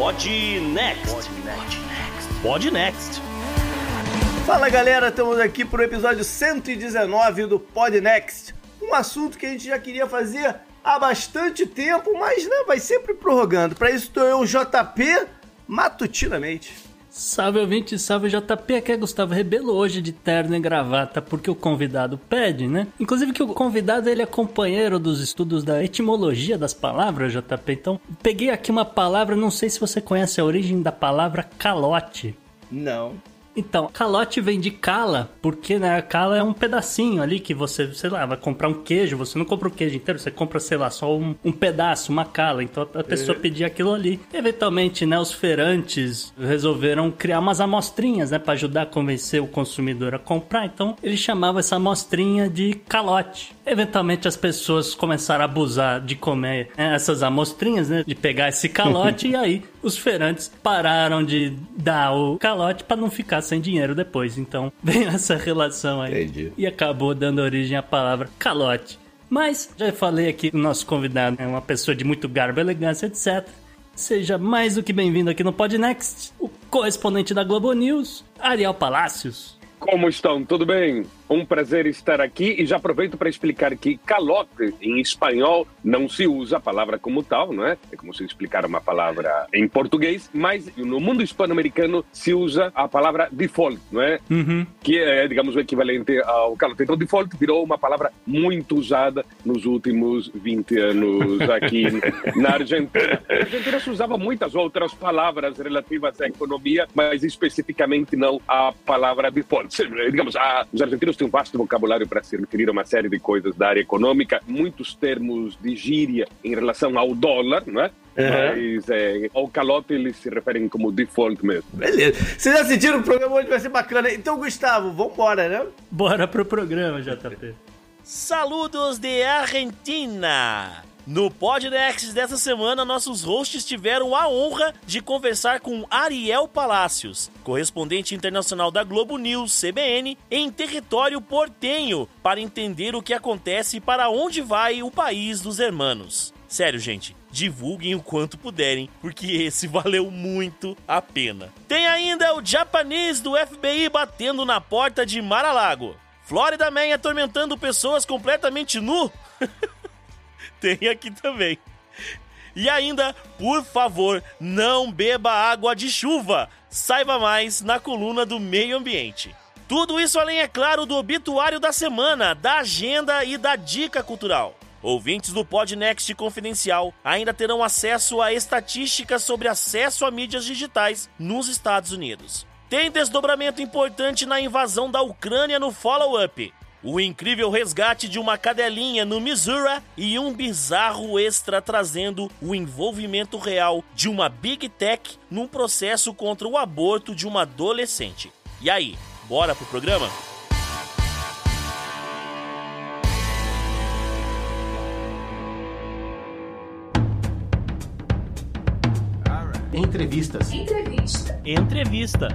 Pod Next. Pod Next. Fala galera, estamos aqui para o episódio 119 do Pod Next. Um assunto que a gente já queria fazer há bastante tempo, mas né, vai sempre prorrogando. Para isso estou eu, JP, matutinamente. Salve ouvinte, salve JP, aqui é Gustavo Rebelo, hoje de terno e gravata, porque o convidado pede, né? Inclusive que o convidado ele é companheiro dos estudos da etimologia das palavras, JP. Então, peguei aqui uma palavra, não sei se você conhece a origem da palavra calote. Não. Então, calote vem de cala, porque né, a cala é um pedacinho ali que você, sei lá, vai comprar um queijo, você não compra o queijo inteiro, você compra, sei lá, só um, um pedaço, uma cala. Então a pessoa uhum. pedia aquilo ali. Eventualmente, né, os feirantes resolveram criar umas amostrinhas, né, para ajudar a convencer o consumidor a comprar. Então, eles chamavam essa amostrinha de calote. Eventualmente as pessoas começaram a abusar de comer né, essas amostrinhas, né? De pegar esse calote e aí os feirantes pararam de dar o calote para não ficar sem dinheiro depois. Então veio essa relação aí Entendi. e acabou dando origem à palavra calote. Mas já falei aqui, o nosso convidado é uma pessoa de muito garbo, elegância, etc. Seja mais do que bem-vindo aqui no Podnext, o correspondente da Globo News, Ariel Palácios. Como estão? Tudo bem? Um prazer estar aqui e já aproveito para explicar que calote em espanhol não se usa a palavra como tal, não é? É como se explicar uma palavra em português, mas no mundo hispano-americano se usa a palavra default, não é? Uhum. Que é, digamos, o equivalente ao calote. Então, default virou uma palavra muito usada nos últimos 20 anos aqui na Argentina. Na Argentina se usava muitas outras palavras relativas à economia, mas especificamente não a palavra default. Digamos, a, os argentinos tem um vasto vocabulário para se referir a uma série de coisas da área econômica, muitos termos de gíria em relação ao dólar, não é? Uhum. Mas é, ao calote eles se referem como default mesmo. Beleza. Vocês já sentiram o programa hoje vai ser bacana. Então, Gustavo, vambora, né? Bora pro programa, JP. Saludos de Argentina! No Podnext dessa semana, nossos hosts tiveram a honra de conversar com Ariel Palácios, correspondente internacional da Globo News CBN, em território portenho, para entender o que acontece e para onde vai o país dos hermanos. Sério, gente, divulguem o quanto puderem, porque esse valeu muito a pena. Tem ainda o japonês do FBI batendo na porta de Mar-a-Lago. Florida Man atormentando pessoas completamente nu. tem aqui também. E ainda, por favor, não beba água de chuva. Saiba mais na coluna do meio ambiente. Tudo isso além, é claro, do obituário da semana, da agenda e da dica cultural. Ouvintes do Podnext Confidencial ainda terão acesso a estatísticas sobre acesso a mídias digitais nos Estados Unidos. Tem desdobramento importante na invasão da Ucrânia no follow-up o incrível resgate de uma cadelinha no Missouri e um bizarro extra trazendo o envolvimento real de uma Big Tech num processo contra o aborto de uma adolescente. E aí, bora pro programa? Entrevistas. Entrevista. Entrevista.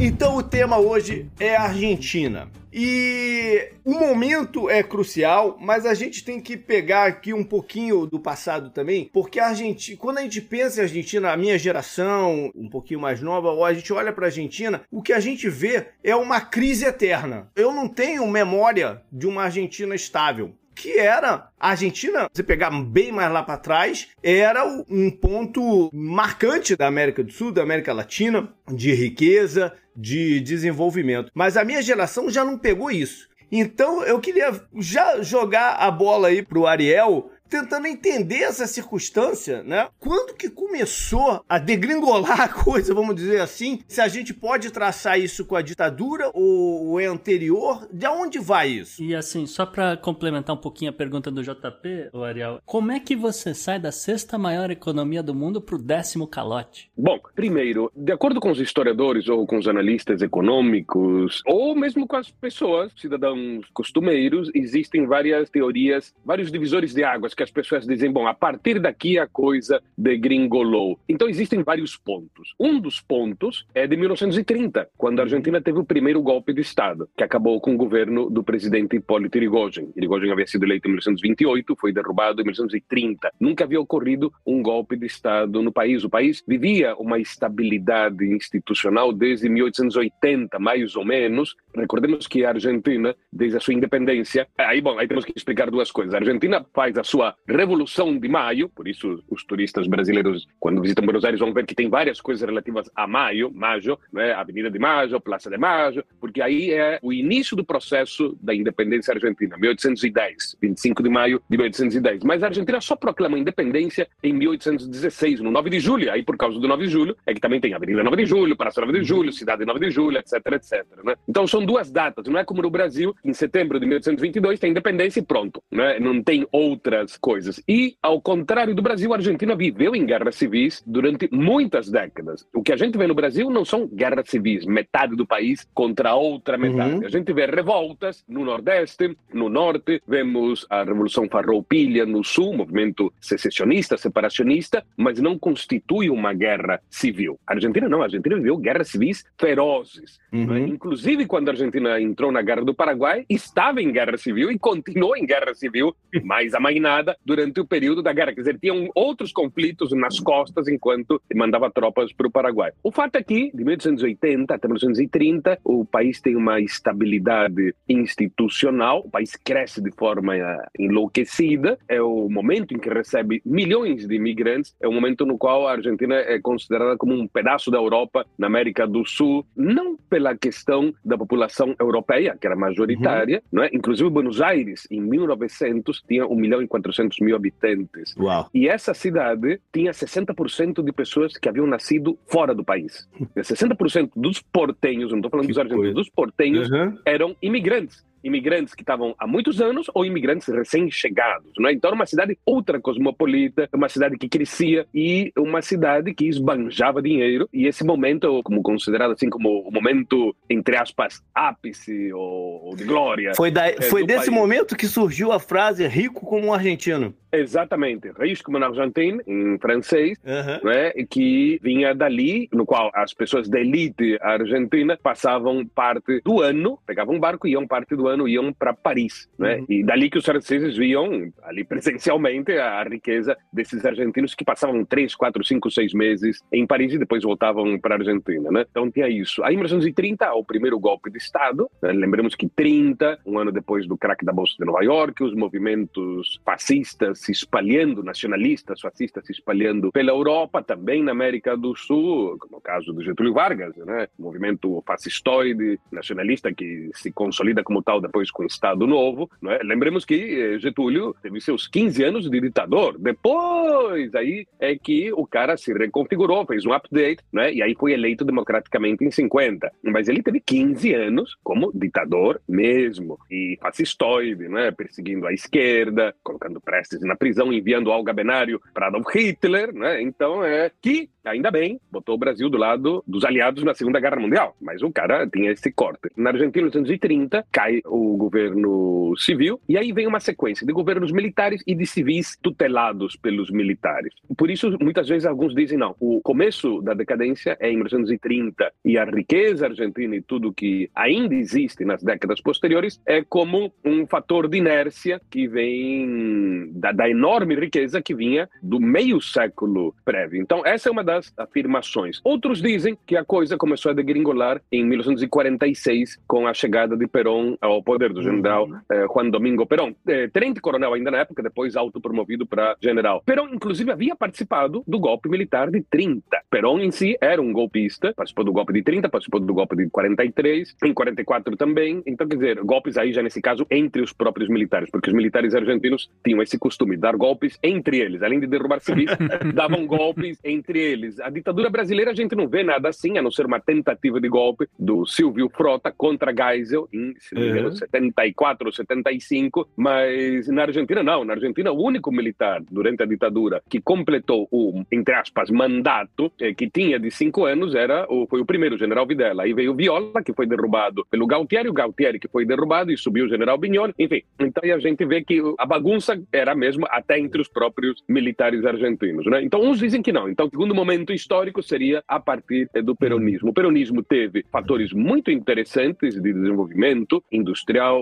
Então o tema hoje é Argentina. E o momento é crucial, mas a gente tem que pegar aqui um pouquinho do passado também, porque a Argentina, quando a gente pensa em Argentina, a minha geração, um pouquinho mais nova, ou a gente olha para a Argentina, o que a gente vê é uma crise eterna. Eu não tenho memória de uma Argentina estável que era a Argentina, se pegar bem mais lá para trás, era um ponto marcante da América do Sul, da América Latina, de riqueza, de desenvolvimento. Mas a minha geração já não pegou isso. Então eu queria já jogar a bola aí pro Ariel tentando entender essa circunstância, né? Quando que começou a degringolar a coisa, vamos dizer assim? Se a gente pode traçar isso com a ditadura ou é anterior, de onde vai isso? E assim, só para complementar um pouquinho a pergunta do JP, o Ariel, como é que você sai da sexta maior economia do mundo pro décimo calote? Bom, primeiro, de acordo com os historiadores ou com os analistas econômicos, ou mesmo com as pessoas, cidadãos costumeiros, existem várias teorias, vários divisores de águas que as pessoas dizem, bom, a partir daqui a coisa degringolou. Então existem vários pontos. Um dos pontos é de 1930, quando a Argentina teve o primeiro golpe de Estado, que acabou com o governo do presidente Hipólito Yrigoyen. Yrigoyen havia sido eleito em 1928, foi derrubado em 1930. Nunca havia ocorrido um golpe de Estado no país. O país vivia uma estabilidade institucional desde 1880, mais ou menos. Recordemos que a Argentina, desde a sua independência, aí bom, aí temos que explicar duas coisas. A Argentina faz a sua Revolução de Maio, por isso os turistas brasileiros, quando visitam Buenos Aires, vão ver que tem várias coisas relativas a maio, maio, né? Avenida de Maio, Praça de Maio, porque aí é o início do processo da independência argentina, 1810, 25 de maio de 1810. Mas a Argentina só proclama independência em 1816, no 9 de julho. Aí, por causa do 9 de julho, é que também tem Avenida 9 de Julho, Praça 9 de Julho, Cidade 9 de Julho, etc, etc. Né? Então são duas datas, não é como no Brasil, em setembro de 1822 tem independência e pronto, né? não tem outras coisas. E, ao contrário do Brasil, a Argentina viveu em guerras civis durante muitas décadas. O que a gente vê no Brasil não são guerras civis, metade do país contra a outra metade. Uhum. A gente vê revoltas no Nordeste, no Norte, vemos a Revolução Farroupilha no Sul, movimento secessionista, separacionista, mas não constitui uma guerra civil. A Argentina não, a Argentina viveu guerras civis ferozes. Uhum. Inclusive, quando a Argentina entrou na Guerra do Paraguai, estava em guerra civil e continuou em guerra civil mais amainada durante o período da guerra. Quer dizer, tinham outros conflitos nas costas enquanto mandava tropas para o Paraguai. O fato é que, de 1880 até 1930, o país tem uma estabilidade institucional, o país cresce de forma eh, enlouquecida, é o momento em que recebe milhões de imigrantes, é o momento no qual a Argentina é considerada como um pedaço da Europa na América do Sul, não pela questão da população europeia, que era majoritária, uhum. não é? inclusive Buenos Aires, em 1900, tinha 1 milhão e 400 mil habitantes. Uau. E essa cidade tinha 60% de pessoas que haviam nascido fora do país. 60% dos portenhos, não estou falando que dos argentinos, dos portenhos, uhum. eram imigrantes imigrantes que estavam há muitos anos ou imigrantes recém-chegados. Né? Então, era uma cidade ultra cosmopolita, uma cidade que crescia e uma cidade que esbanjava dinheiro. E esse momento, como considerado assim como o momento, entre aspas, ápice ou, de glória. Foi, da, é, foi desse país. momento que surgiu a frase rico como um argentino. Exatamente, Riche como na Argentina, em francês, uhum. né, que vinha dali, no qual as pessoas da elite argentina passavam parte do ano, pegavam um barco e iam parte do ano, iam para Paris. Né, uhum. E dali que os franceses viam, ali presencialmente, a riqueza desses argentinos que passavam três, quatro, cinco, seis meses em Paris e depois voltavam para a Argentina. Né? Então tinha isso. Aí em 1930, o primeiro golpe de Estado, né, lembremos que 30, um ano depois do crack da Bolsa de Nova York, os movimentos fascistas se espalhando, nacionalistas, fascistas se espalhando pela Europa, também na América do Sul, como o caso do Getúlio Vargas, né? movimento fascistoide, nacionalista, que se consolida como tal depois com o Estado Novo. Né? Lembremos que eh, Getúlio teve seus 15 anos de ditador. Depois, aí é que o cara se reconfigurou, fez um update, né? e aí foi eleito democraticamente em 50. Mas ele teve 15 anos como ditador mesmo, e fascistoide, né? perseguindo a esquerda, colocando Prestes na prisão, enviando Olga Benário para Adolf Hitler, né? Então é que, ainda bem, botou o Brasil do lado dos aliados na Segunda Guerra Mundial, mas o cara tinha esse corte. Na Argentina, em 1930, cai o governo civil e aí vem uma sequência de governos militares e de civis tutelados pelos militares. Por isso, muitas vezes alguns dizem não, o começo da decadência é em 1930 e a riqueza argentina e tudo que ainda existe nas décadas posteriores é como um fator de inércia que vem da, da enorme riqueza que vinha do meio século prévio. Então, essa é uma das afirmações. Outros dizem que a coisa começou a degringolar em 1946 com a chegada de Perón ao poder do general uhum. eh, Juan Domingo Perón. Eh, tenente coronel ainda na época, depois autopromovido para general. Perón, inclusive, havia participado do golpe militar de 30. Perón em si era um golpista, participou do golpe de 30, participou do golpe de 43, em 44 também. Então, quer dizer, golpes aí já nesse caso entre os próprios militares, porque os militares argentinos tinham esse costume dar golpes entre eles. Além de derrubar civis, davam golpes entre eles. A ditadura brasileira a gente não vê nada assim, a não ser uma tentativa de golpe do Silvio Frota contra Geisel em, se não me engano, uhum. 74 ou 75, mas na Argentina não. Na Argentina, o único militar durante a ditadura que completou o, entre aspas, mandato eh, que tinha de cinco anos era o, foi o primeiro, general Videla. Aí veio o Viola, que foi derrubado pelo Galtieri, o Galtieri que foi derrubado e subiu o general Bignone. Enfim, então a gente vê que a bagunça era mesmo até entre os próprios militares argentinos. Né? Então, uns dizem que não. Então, o segundo momento histórico seria a partir do peronismo. O peronismo teve fatores muito interessantes de desenvolvimento industrial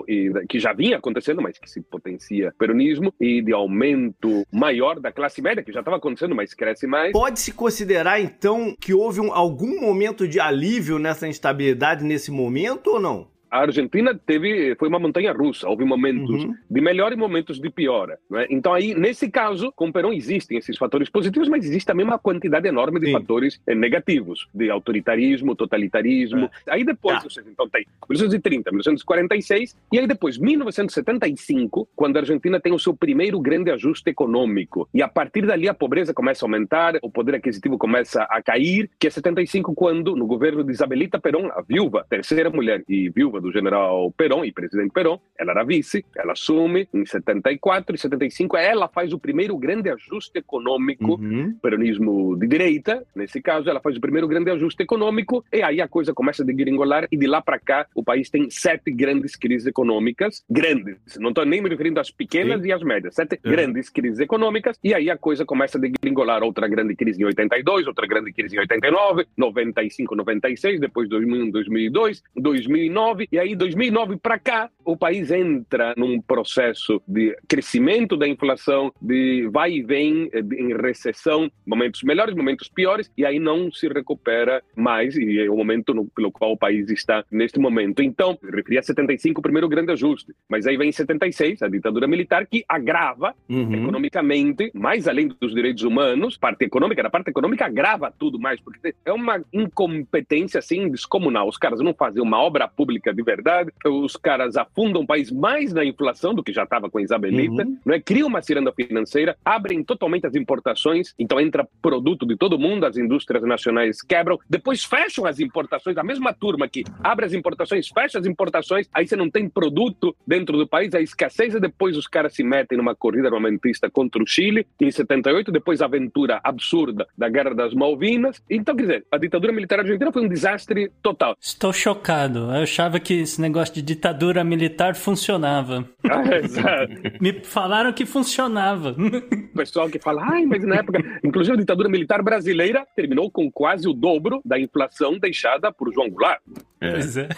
e que já vinha acontecendo, mas que se potencia peronismo e de aumento maior da classe média, que já estava acontecendo, mas cresce mais. Pode-se considerar, então, que houve um, algum momento de alívio nessa instabilidade nesse momento ou não? A Argentina teve foi uma montanha russa, houve momentos uhum. de melhor e momentos de pior. Né? Então aí nesse caso com Perón existem esses fatores positivos, mas existe também uma quantidade enorme de Sim. fatores eh, negativos, de autoritarismo, totalitarismo. É. Aí depois, tá. então tem 1930, 1946 e aí depois 1975, quando a Argentina tem o seu primeiro grande ajuste econômico e a partir dali a pobreza começa a aumentar, o poder aquisitivo começa a cair, que é 75 quando no governo de Isabelita Perón, a viúva, terceira mulher e viúva do general Perón e presidente Perón, ela era vice, ela assume em 74 e 75, ela faz o primeiro grande ajuste econômico, uhum. peronismo de direita, nesse caso, ela faz o primeiro grande ajuste econômico e aí a coisa começa a degringolar e de lá para cá o país tem sete grandes crises econômicas, grandes, não estou nem me referindo às pequenas Sim. e às médias, sete uhum. grandes crises econômicas e aí a coisa começa a degringolar, outra grande crise em 82, outra grande crise em 89, 95, 96, depois 2001, 2002, 2009 e aí, 2009 para cá, o país entra num processo de crescimento da inflação, de vai e vem, eh, em recessão, momentos melhores, momentos piores, e aí não se recupera mais, e é o momento no, pelo qual o país está neste momento. Então, referi a 75 o primeiro grande ajuste, mas aí vem 76, a ditadura militar, que agrava uhum. economicamente, mais além dos direitos humanos, parte econômica, na parte econômica agrava tudo mais, porque é uma incompetência assim descomunal. Os caras não fazem uma obra pública de verdade, os caras afundam o país mais na inflação do que já estava com a Isabelita, uhum. não é? criam uma ciranda financeira, abrem totalmente as importações, então entra produto de todo mundo, as indústrias nacionais quebram, depois fecham as importações, a mesma turma que abre as importações, fecha as importações, aí você não tem produto dentro do país, a escassez e depois os caras se metem numa corrida armamentista contra o Chile, em 78, depois a aventura absurda da Guerra das Malvinas. Então, quer dizer, a ditadura militar argentina foi um desastre total. Estou chocado. Eu achava que esse negócio de ditadura militar funcionava. Ah, exato. Me falaram que funcionava. O pessoal que fala, ai, mas na época, inclusive a ditadura militar brasileira terminou com quase o dobro da inflação deixada por João Goulart. É. Pois é.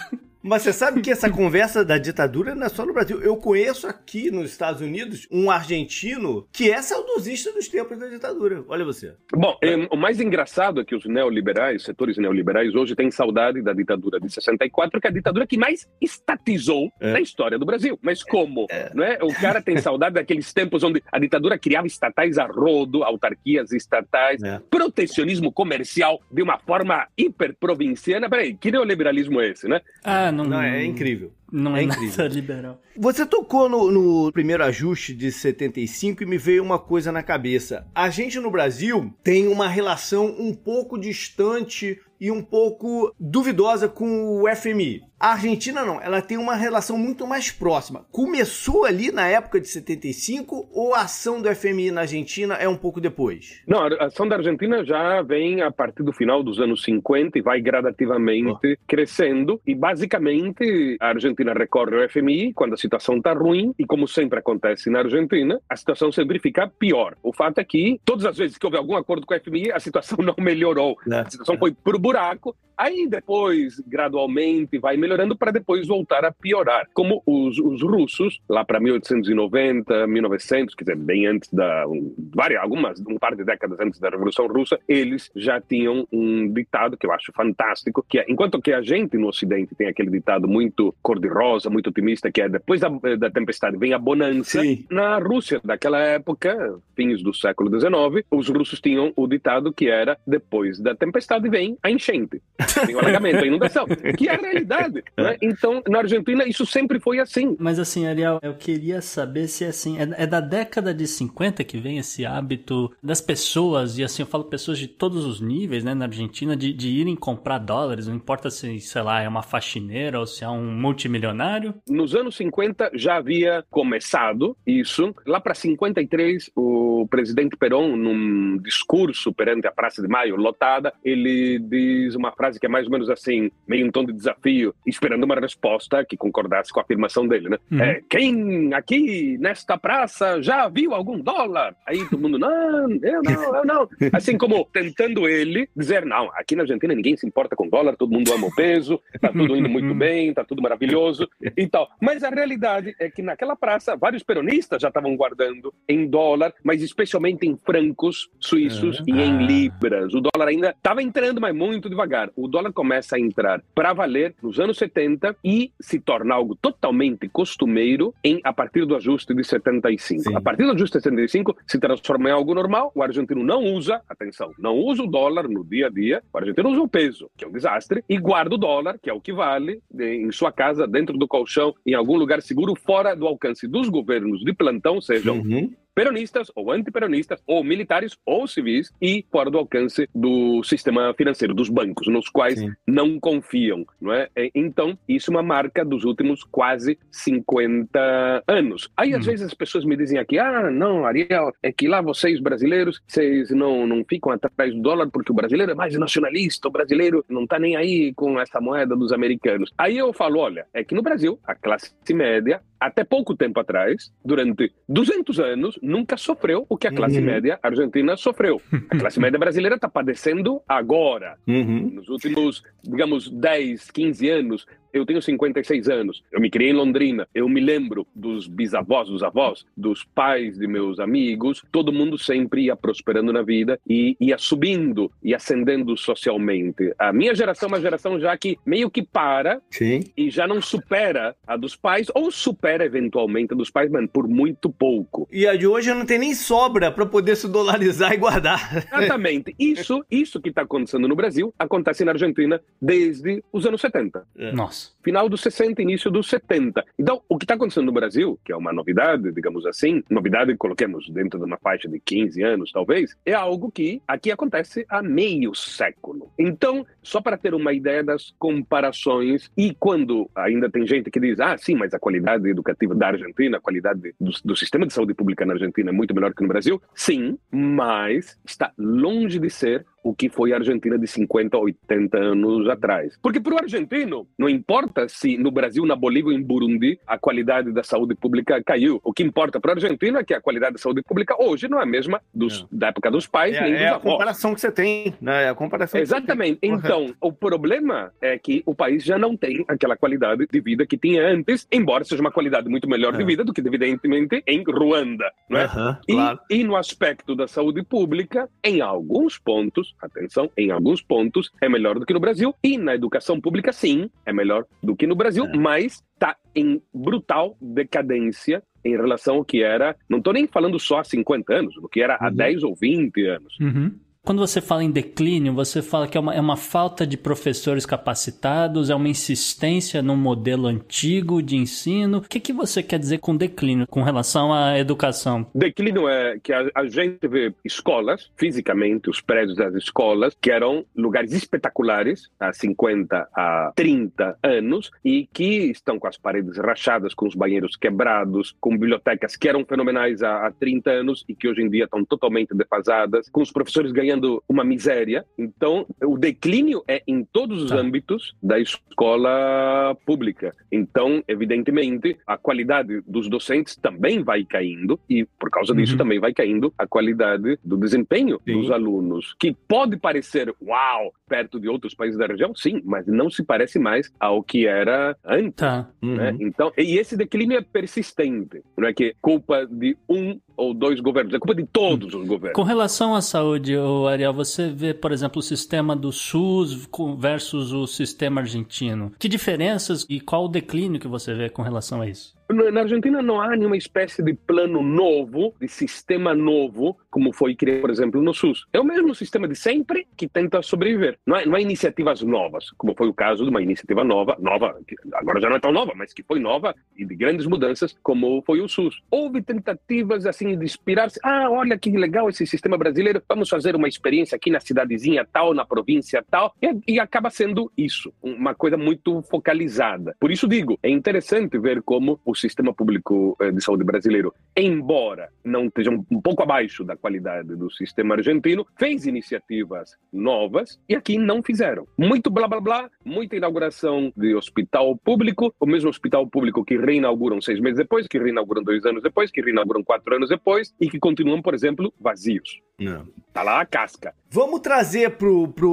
Mas você sabe que essa conversa da ditadura não é só no Brasil. Eu conheço aqui nos Estados Unidos um argentino que é saudosista dos tempos da ditadura. Olha você. Bom, é, o mais engraçado é que os neoliberais, setores neoliberais, hoje têm saudade da ditadura de 64, que é a ditadura que mais estatizou é. na história do Brasil. Mas como? É. Não é? O cara tem saudade daqueles tempos onde a ditadura criava estatais a rodo, autarquias estatais, é. protecionismo comercial de uma forma hiper provinciana. Peraí, que neoliberalismo é esse, né? Ah, não, não, é incrível. Não é, é incrível. nada liberal. Você tocou no, no, primeiro ajuste de 75 e me veio uma coisa na cabeça. A gente no Brasil tem uma relação um pouco distante e um pouco duvidosa com o FMI. A Argentina não, ela tem uma relação muito mais próxima. Começou ali na época de 75 ou a ação do FMI na Argentina é um pouco depois? Não, a ação da Argentina já vem a partir do final dos anos 50 e vai gradativamente oh. crescendo. E basicamente a Argentina recorre ao FMI quando a situação está ruim e como sempre acontece na Argentina, a situação sempre fica pior. O fato é que todas as vezes que houve algum acordo com o FMI, a situação não melhorou. É. A situação foi pro buraco. Aí depois, gradualmente, vai melhorando para depois voltar a piorar. Como os, os russos, lá para 1890, 1900, quer dizer, bem antes da. Um, várias, algumas, um par de décadas antes da Revolução Russa, eles já tinham um ditado que eu acho fantástico, que é: enquanto que a gente no Ocidente tem aquele ditado muito cor-de-rosa, muito otimista, que é depois da, da tempestade vem a bonança, Sim. na Rússia daquela época, fins do século XIX, os russos tinham o ditado que era: depois da tempestade vem a enchente. Tem o alagamento, a inundação, que é a realidade. Né? Então, na Argentina, isso sempre foi assim. Mas assim, Ariel, eu queria saber se assim, é, é da década de 50 que vem esse hábito das pessoas, e assim, eu falo pessoas de todos os níveis, né, na Argentina, de, de irem comprar dólares, não importa se, sei lá, é uma faxineira ou se é um multimilionário. Nos anos 50 já havia começado isso. Lá para 53, o o presidente Perón, num discurso perante a Praça de Maio, lotada, ele diz uma frase que é mais ou menos assim, meio um tom de desafio, esperando uma resposta que concordasse com a afirmação dele, né? Uhum. É, quem aqui nesta praça já viu algum dólar? Aí todo mundo, não, eu não, eu não. Assim como tentando ele dizer, não, aqui na Argentina ninguém se importa com dólar, todo mundo ama o peso, tá tudo indo muito bem, tá tudo maravilhoso e tal. Mas a realidade é que naquela praça, vários peronistas já estavam guardando em dólar, mas especialmente em francos suíços e em libras. O dólar ainda estava entrando, mas muito devagar. O dólar começa a entrar para valer nos anos 70 e se torna algo totalmente costumeiro em a partir do ajuste de 75. Sim. A partir do ajuste de 75 se transforma em algo normal. O argentino não usa, atenção, não usa o dólar no dia a dia. O argentino usa o peso, que é um desastre, e guarda o dólar, que é o que vale, em sua casa, dentro do colchão, em algum lugar seguro, fora do alcance dos governos de plantão, sejam uhum peronistas ou antiperonistas, ou militares ou civis, e fora do alcance do sistema financeiro, dos bancos, nos quais Sim. não confiam. Não é? Então, isso é uma marca dos últimos quase 50 anos. Aí, às hum. vezes, as pessoas me dizem aqui: ah, não, Ariel, é que lá vocês brasileiros, vocês não, não ficam atrás do dólar porque o brasileiro é mais nacionalista, o brasileiro não está nem aí com essa moeda dos americanos. Aí eu falo: olha, é que no Brasil, a classe média até pouco tempo atrás, durante 200 anos, nunca sofreu o que a classe uhum. média argentina sofreu. A classe média brasileira está padecendo agora. Uhum. Nos últimos, digamos, 10, 15 anos, eu tenho 56 anos, eu me criei em Londrina, eu me lembro dos bisavós, dos avós, dos pais de meus amigos, todo mundo sempre ia prosperando na vida e ia subindo e ascendendo socialmente. A minha geração é uma geração já que meio que para Sim. e já não supera a dos pais, ou supera eventualmente a dos pais, mas por muito pouco. E a de hoje não tem nem sobra para poder se dolarizar e guardar. Exatamente. Isso, isso que está acontecendo no Brasil acontece na Argentina desde os anos 70. Nossa. Final dos 60, início dos 70. Então, o que está acontecendo no Brasil, que é uma novidade, digamos assim, novidade que coloquemos dentro de uma faixa de 15 anos, talvez, é algo que aqui acontece há meio século. Então, só para ter uma ideia das comparações, e quando ainda tem gente que diz, ah, sim, mas a qualidade educativa da Argentina, a qualidade do, do sistema de saúde pública na Argentina é muito melhor que no Brasil, sim, mas está longe de ser o que foi a Argentina de 50, 80 anos atrás. Porque para o argentino, não importa se no Brasil, na Bolívia ou em Burundi a qualidade da saúde pública caiu. O que importa para o argentino é que a qualidade da saúde pública hoje não é a mesma dos, é. da época dos pais é, nem dos é avós. a comparação que você tem, né? É a comparação Exatamente. Então, o problema é que o país já não tem aquela qualidade de vida que tinha antes, embora seja uma qualidade muito melhor de é. vida do que, evidentemente, em Ruanda. Não é? Uhum, e, claro. e no aspecto da saúde pública, em alguns pontos, atenção, em alguns pontos é melhor do que no Brasil e na educação pública sim, é melhor do que no Brasil, é. mas está em brutal decadência em relação ao que era, não estou nem falando só há 50 anos, do que era uhum. há 10 ou 20 anos. Uhum. Quando você fala em declínio, você fala que é uma, é uma falta de professores capacitados, é uma insistência num modelo antigo de ensino. O que, que você quer dizer com declínio com relação à educação? Declínio é que a, a gente vê escolas, fisicamente, os prédios das escolas, que eram lugares espetaculares há 50 a 30 anos e que estão com as paredes rachadas, com os banheiros quebrados, com bibliotecas que eram fenomenais há, há 30 anos e que hoje em dia estão totalmente defasadas, com os professores ganhando sendo uma miséria. Então, o declínio é em todos os tá. âmbitos da escola pública. Então, evidentemente, a qualidade dos docentes também vai caindo e, por causa disso, uhum. também vai caindo a qualidade do desempenho sim. dos alunos, que pode parecer, uau, perto de outros países da região, sim, mas não se parece mais ao que era antes. Tá. Né? Uhum. Então, e esse declínio é persistente, não é que é culpa de um ou dois governos, é culpa de todos os governos. Com relação à saúde, Ariel, você vê, por exemplo, o sistema do SUS versus o sistema argentino. Que diferenças e qual o declínio que você vê com relação a isso? Na Argentina não há nenhuma espécie de plano novo, de sistema novo, como foi criado, por exemplo, no SUS. É o mesmo sistema de sempre que tenta sobreviver. Não há, não há iniciativas novas, como foi o caso de uma iniciativa nova, nova, que agora já não é tão nova, mas que foi nova e de grandes mudanças, como foi o SUS. Houve tentativas assim de inspirar-se. Ah, olha que legal esse sistema brasileiro, vamos fazer uma experiência aqui na cidadezinha tal, na província tal, e, e acaba sendo isso, uma coisa muito focalizada. Por isso digo, é interessante ver como o sistema público eh, de saúde brasileiro, embora não esteja um pouco abaixo da qualidade do sistema argentino, fez iniciativas novas e aqui não fizeram. Muito blá blá blá, muita inauguração de hospital público, o mesmo hospital público que reinauguram seis meses depois, que reinauguram dois anos depois, que reinauguram quatro anos depois e que continuam, por exemplo, vazios. Não. Tá lá a casca. Vamos trazer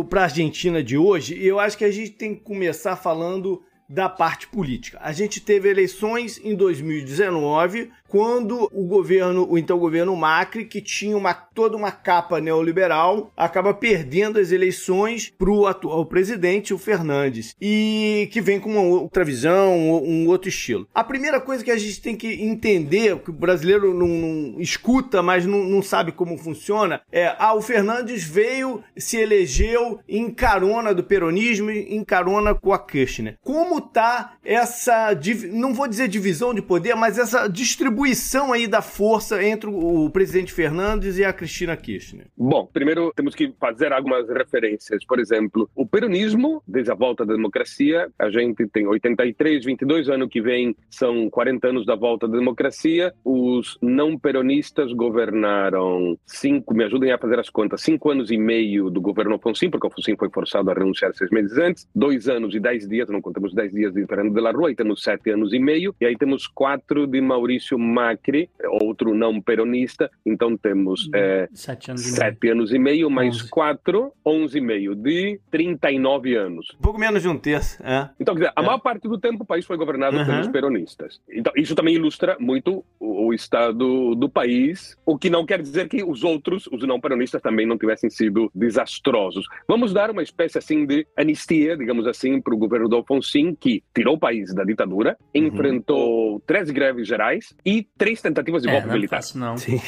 para a Argentina de hoje, e eu acho que a gente tem que começar falando da parte política. A gente teve eleições em 2019, quando o governo, o então governo Macri, que tinha uma, toda uma capa neoliberal, acaba perdendo as eleições para o atual presidente, o Fernandes, e que vem com uma outra visão, um outro estilo. A primeira coisa que a gente tem que entender, que o brasileiro não, não escuta, mas não, não, sabe como funciona, é ah, o Fernandes veio, se elegeu em carona do peronismo, em carona com a Kirchner. Como tá essa, não vou dizer divisão de poder, mas essa distribuição aí da força entre o presidente Fernandes e a Cristina Kirchner? Bom, primeiro temos que fazer algumas referências. Por exemplo, o peronismo, desde a volta da democracia, a gente tem 83, 22 anos que vem, são 40 anos da volta da democracia. Os não peronistas governaram cinco, me ajudem a fazer as contas, cinco anos e meio do governo Alfonsin, porque o Alfonsin foi forçado a renunciar seis meses antes, dois anos e dez dias, não contamos dez dias de Fernando de la Rua, e temos sete anos e meio, e aí temos quatro de Maurício Macri, outro não peronista, então temos é, sete, anos, sete e anos e meio, mais onze. quatro, onze e meio, de 39 anos. Um pouco menos de um terço, é. Então, quer dizer, a é. maior parte do tempo o país foi governado uhum. pelos peronistas. Então, isso também ilustra muito o, o, estado do país, o que não quer dizer que os outros, os não peronistas, também não tivessem sido desastrosos. Vamos dar uma espécie, assim, de anistia, digamos assim, para o governo do Alfonsin, que tirou o país da ditadura, uhum. enfrentou três greves gerais e três tentativas de é, golpe não é militar. Fácil, não. Sim.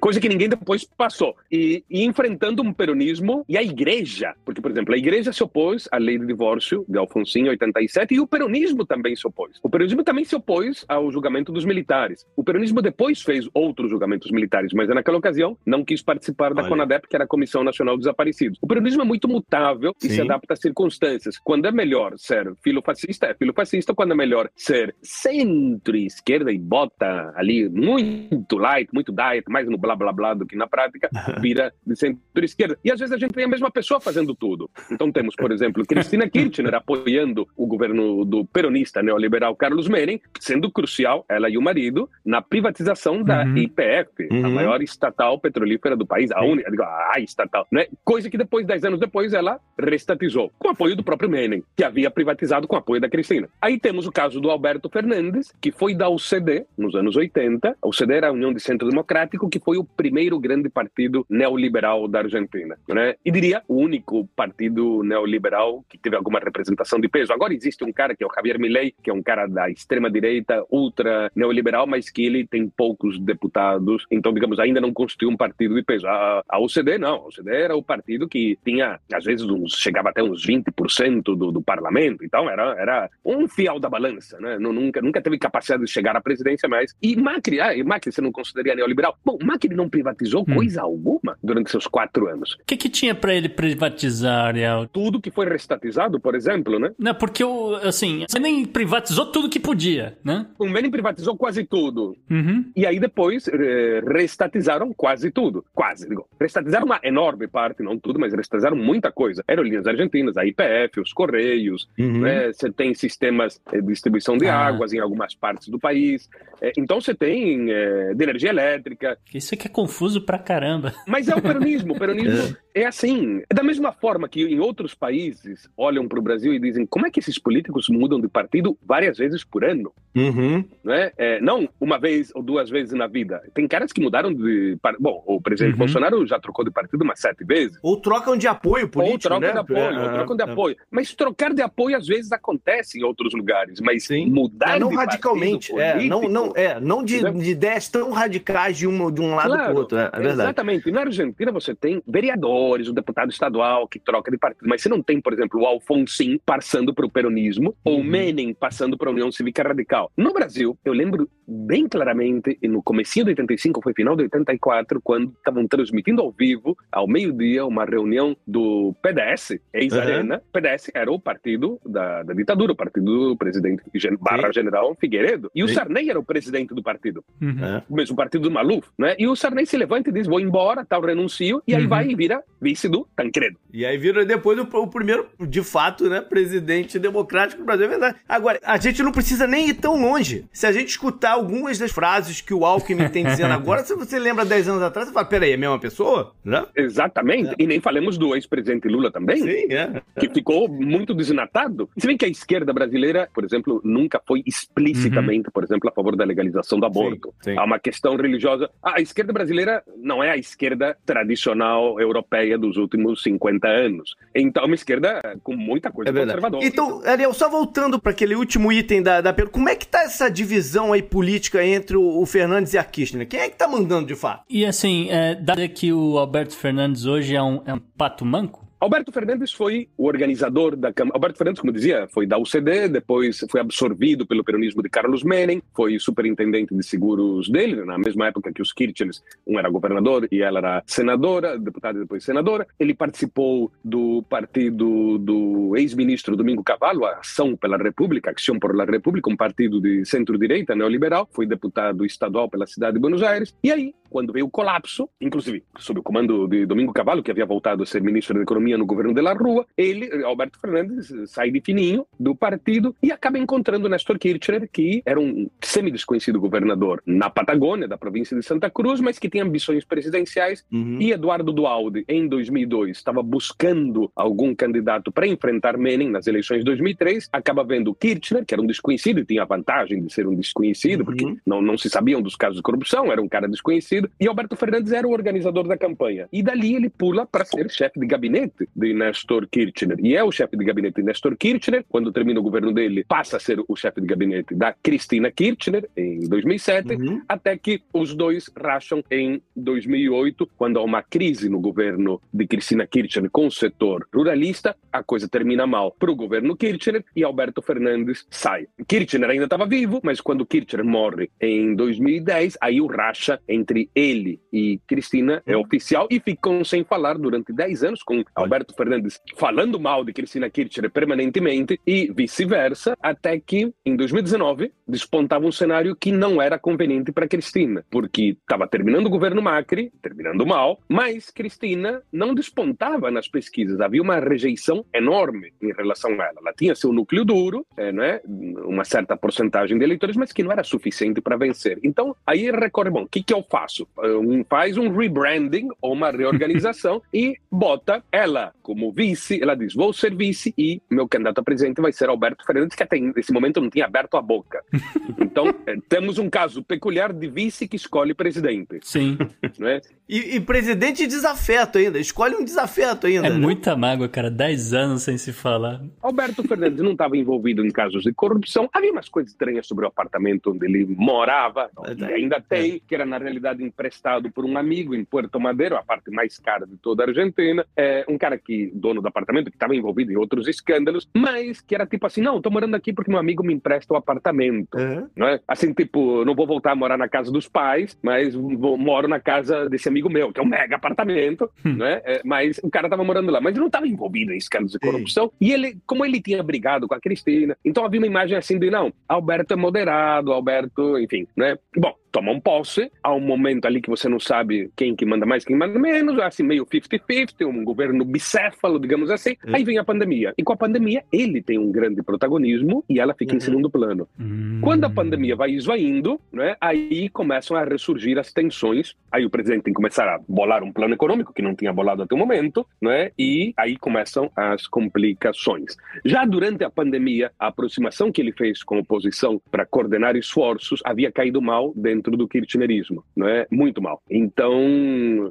Coisa que ninguém depois passou. E, e, enfrentando um peronismo e a igreja. Porque, por exemplo, a igreja se opôs à lei de divórcio de Alfonso em 87 e o peronismo também se opôs. O peronismo também se opôs ao julgamento dos militares. O peronismo depois fez outros julgamentos militares, mas naquela ocasião não quis participar da Olha. CONADEP, que era a Comissão Nacional dos Desaparecidos. O peronismo é muito mutável Sim. e se adapta às circunstâncias. Quando é melhor ser filofascista, é filofascista. Quando é melhor ser centro-esquerda e bota ali muito light, muito diet, mais no blá blá blá do que na prática, vira de centro-esquerda. E às vezes a gente tem a mesma pessoa fazendo tudo. Então temos, por exemplo, Cristina Kirchner apoiando o governo do peronista neoliberal Carlos Menem, sendo crucial, ela e o marido, na privatização da uhum. IPF, uhum. a maior estatal petrolífera do país, a única, a estatal, né? Coisa que depois, dez anos depois, ela restatizou, com apoio do próprio Menem, que havia privatizado com apoio da Cristina. Aí temos o caso do Alberto Fernandes, que foi da UCD nos anos 80. A UCD era a União de Centro Democrático, que foi o primeiro grande partido neoliberal da Argentina. Né? E diria o único partido neoliberal que teve alguma representação de peso. Agora existe um cara que é o Javier Milei, que é um cara da extrema-direita, ultra neoliberal, mas que ele tem poucos deputados. Então, digamos, ainda não constituiu um partido de peso. A, a UCD não. A UCD era o partido que tinha, às vezes, uns, chegava até uns 20% do, do parlamento. Então, era, era um fiel da balança. Né? Nunca, nunca teve capacidade de chegar à presidência mais. E Macri, ah, e Macri você não consideraria neoliberal? Bom, Macri não privatizou hum. coisa alguma durante seus quatro anos. O que, que tinha para ele privatizar, Ariel? Tudo que foi restatizado, por exemplo, né? Não, porque, assim, o Menem privatizou tudo que podia, né? O Menem privatizou quase tudo. Uhum. E aí depois eh, restatizaram quase tudo. Quase, digo. Restatizaram uma enorme parte, não tudo, mas restatizaram muita coisa. Aerolíneas Argentinas, a IPF, os Correios, uhum. né? Você tem sistemas de distribuição de ah. águas em algumas partes do país. Eh, então você tem eh, de energia elétrica. Isso é que é confuso pra caramba. Mas é o peronismo. O peronismo é. é assim. É da mesma forma que em outros países olham para o Brasil e dizem como é que esses políticos mudam de partido várias vezes por ano. Uhum. Não, é? é? não uma vez ou duas vezes na vida. Tem caras que mudaram de. Bom, o presidente uhum. Bolsonaro já trocou de partido umas sete vezes. Ou trocam de apoio político. Ou trocam né? de apoio, é, ou trocam de é. apoio. Mas trocar de apoio às vezes acontece em outros lugares. Mas Sim. mudar é, não radicalmente. é, não, não, é, não de, de ideias tão radicais de, uma, de um lado claro, para o outro, é, é verdade. Exatamente. Na Argentina você tem vereadores, o deputado estadual que troca de partido, mas você não tem, por exemplo, o Alfonsin passando para o peronismo uhum. ou o Menem passando para a União Cívica Radical. No Brasil, eu lembro bem claramente, no comecinho de 85, foi final de 84, quando estavam transmitindo ao vivo, ao meio-dia, uma reunião do PDS, ex-Arena. Uhum. PDS era o partido da, da ditadura, o partido do presidente barra general Figueiredo. E o Sim. Sarney era o presidente do partido. Uhum. O mesmo partido do Maluf, né? E o Sarney se levanta e diz, vou embora, tal, renuncio, e aí uhum. vai e vira vice do Tancredo. E aí vira depois o, o, primeiro, de fato, né, presidente democrático do Brasil, é verdade. Agora, a gente não precisa nem ir tão longe. Se a gente escutar algumas das frases que o Alckmin tem dizendo agora, se você lembra 10 anos atrás, você fala, peraí, é a mesma pessoa? Né? Exatamente. É. E nem falemos do ex-presidente Lula também, Sim, é. que ficou muito desnatado. Se bem que a esquerda brasileira, por exemplo, nunca foi explicitamente, uhum. por exemplo, a favor da legalização do aborto. Sim, sim. Há uma questão religiosa. A esquerda brasileira não é a esquerda tradicional europeia dos últimos 50 anos. Então, é uma esquerda com muita coisa é conservadora. Então, Ariel, só voltando para aquele último item da, da pergunta, como é que tá essa divisão aí política entre o, o Fernandes e a Kirchner? Quem é que tá mandando de fato? E assim, é, dado que o Alberto Fernandes hoje é um, é um pato manco, Alberto Fernandes foi o organizador da Câmara. Alberto Fernandes, como dizia, foi da UCD, depois foi absorvido pelo peronismo de Carlos Menem, foi superintendente de seguros dele, na mesma época que os Kirchners, um era governador e ela era senadora, deputada e depois senadora. Ele participou do partido do ex-ministro Domingo Cavallo, a Ação pela República, Ação por la República, um partido de centro-direita neoliberal, foi deputado estadual pela cidade de Buenos Aires. E aí, quando veio o colapso, inclusive sob o comando de Domingo Cavallo, que havia voltado a ser ministro da Economia no governo de La Rua, ele, Alberto Fernandes, sai de fininho do partido e acaba encontrando Nestor Kirchner, que era um semi-desconhecido governador na Patagônia, da província de Santa Cruz, mas que tinha ambições presidenciais. Uhum. E Eduardo Dualde, em 2002, estava buscando algum candidato para enfrentar Menem nas eleições de 2003, acaba vendo Kirchner, que era um desconhecido e tinha a vantagem de ser um desconhecido, uhum. porque não, não se sabiam dos casos de corrupção, era um cara desconhecido, e Alberto Fernandes era o organizador da campanha. E dali ele pula para ser chefe de gabinete de Nestor Kirchner. E é o chefe de gabinete de Nestor Kirchner. Quando termina o governo dele, passa a ser o chefe de gabinete da Cristina Kirchner, em 2007, uhum. até que os dois racham em 2008, quando há uma crise no governo de Cristina Kirchner com o setor ruralista. A coisa termina mal para o governo Kirchner e Alberto Fernandes sai. Kirchner ainda estava vivo, mas quando Kirchner morre em 2010, aí o racha entre ele e Cristina é uhum. oficial e ficam sem falar durante 10 anos com Alberto Alberto Fernandes falando mal de Cristina Kirchner permanentemente e vice-versa, até que em 2019 despontava um cenário que não era conveniente para Cristina, porque estava terminando o governo Macri, terminando mal, mas Cristina não despontava nas pesquisas, havia uma rejeição enorme em relação a ela. Ela tinha seu núcleo duro, não é? uma certa porcentagem de eleitores, mas que não era suficiente para vencer. Então, aí recorre, bom, o que, que eu faço? Um, faz um rebranding ou uma reorganização e bota ela como vice, ela diz: vou ser vice e meu candidato a presidente vai ser Alberto Fernandes, que até nesse momento não tinha aberto a boca. Então, eh, temos um caso peculiar de vice que escolhe presidente. Sim. Não é? E, e presidente desafeto ainda, escolhe um desafeto ainda. É né? muita mágoa, cara, dez anos sem se falar. Alberto Fernandes não estava envolvido em casos de corrupção, havia umas coisas estranhas sobre o apartamento onde ele morava, é, e ainda tem, é. que era na realidade emprestado por um amigo em Puerto Madeiro, a parte mais cara de toda a Argentina. É um cara que dono do apartamento, que estava envolvido em outros escândalos, mas que era tipo assim, não, tô morando aqui porque meu amigo me empresta o apartamento, uhum. não é? Assim, tipo, não vou voltar a morar na casa dos pais, mas vou, moro na casa desse amigo meu, que é um mega apartamento, hum. não é? Mas o cara tava morando lá, mas não estava envolvido em escândalos de corrupção, Sim. e ele, como ele tinha brigado com a Cristina, então havia uma imagem assim de, não, Alberto é moderado, Alberto, enfim, né? Bom, tomam posse, há um momento ali que você não sabe quem que manda mais, quem manda menos, assim, meio 50-50, um governo bicéfalo, digamos assim. Uhum. Aí vem a pandemia. E com a pandemia, ele tem um grande protagonismo e ela fica uhum. em segundo plano. Uhum. Quando a pandemia vai esvaindo, né, aí começam a ressurgir as tensões. Aí o presidente tem que começar a bolar um plano econômico que não tinha bolado até o momento, né, e aí começam as complicações. Já durante a pandemia, a aproximação que ele fez com a oposição para coordenar esforços havia caído mal dentro dentro do kirchnerismo, não é? Muito mal. Então,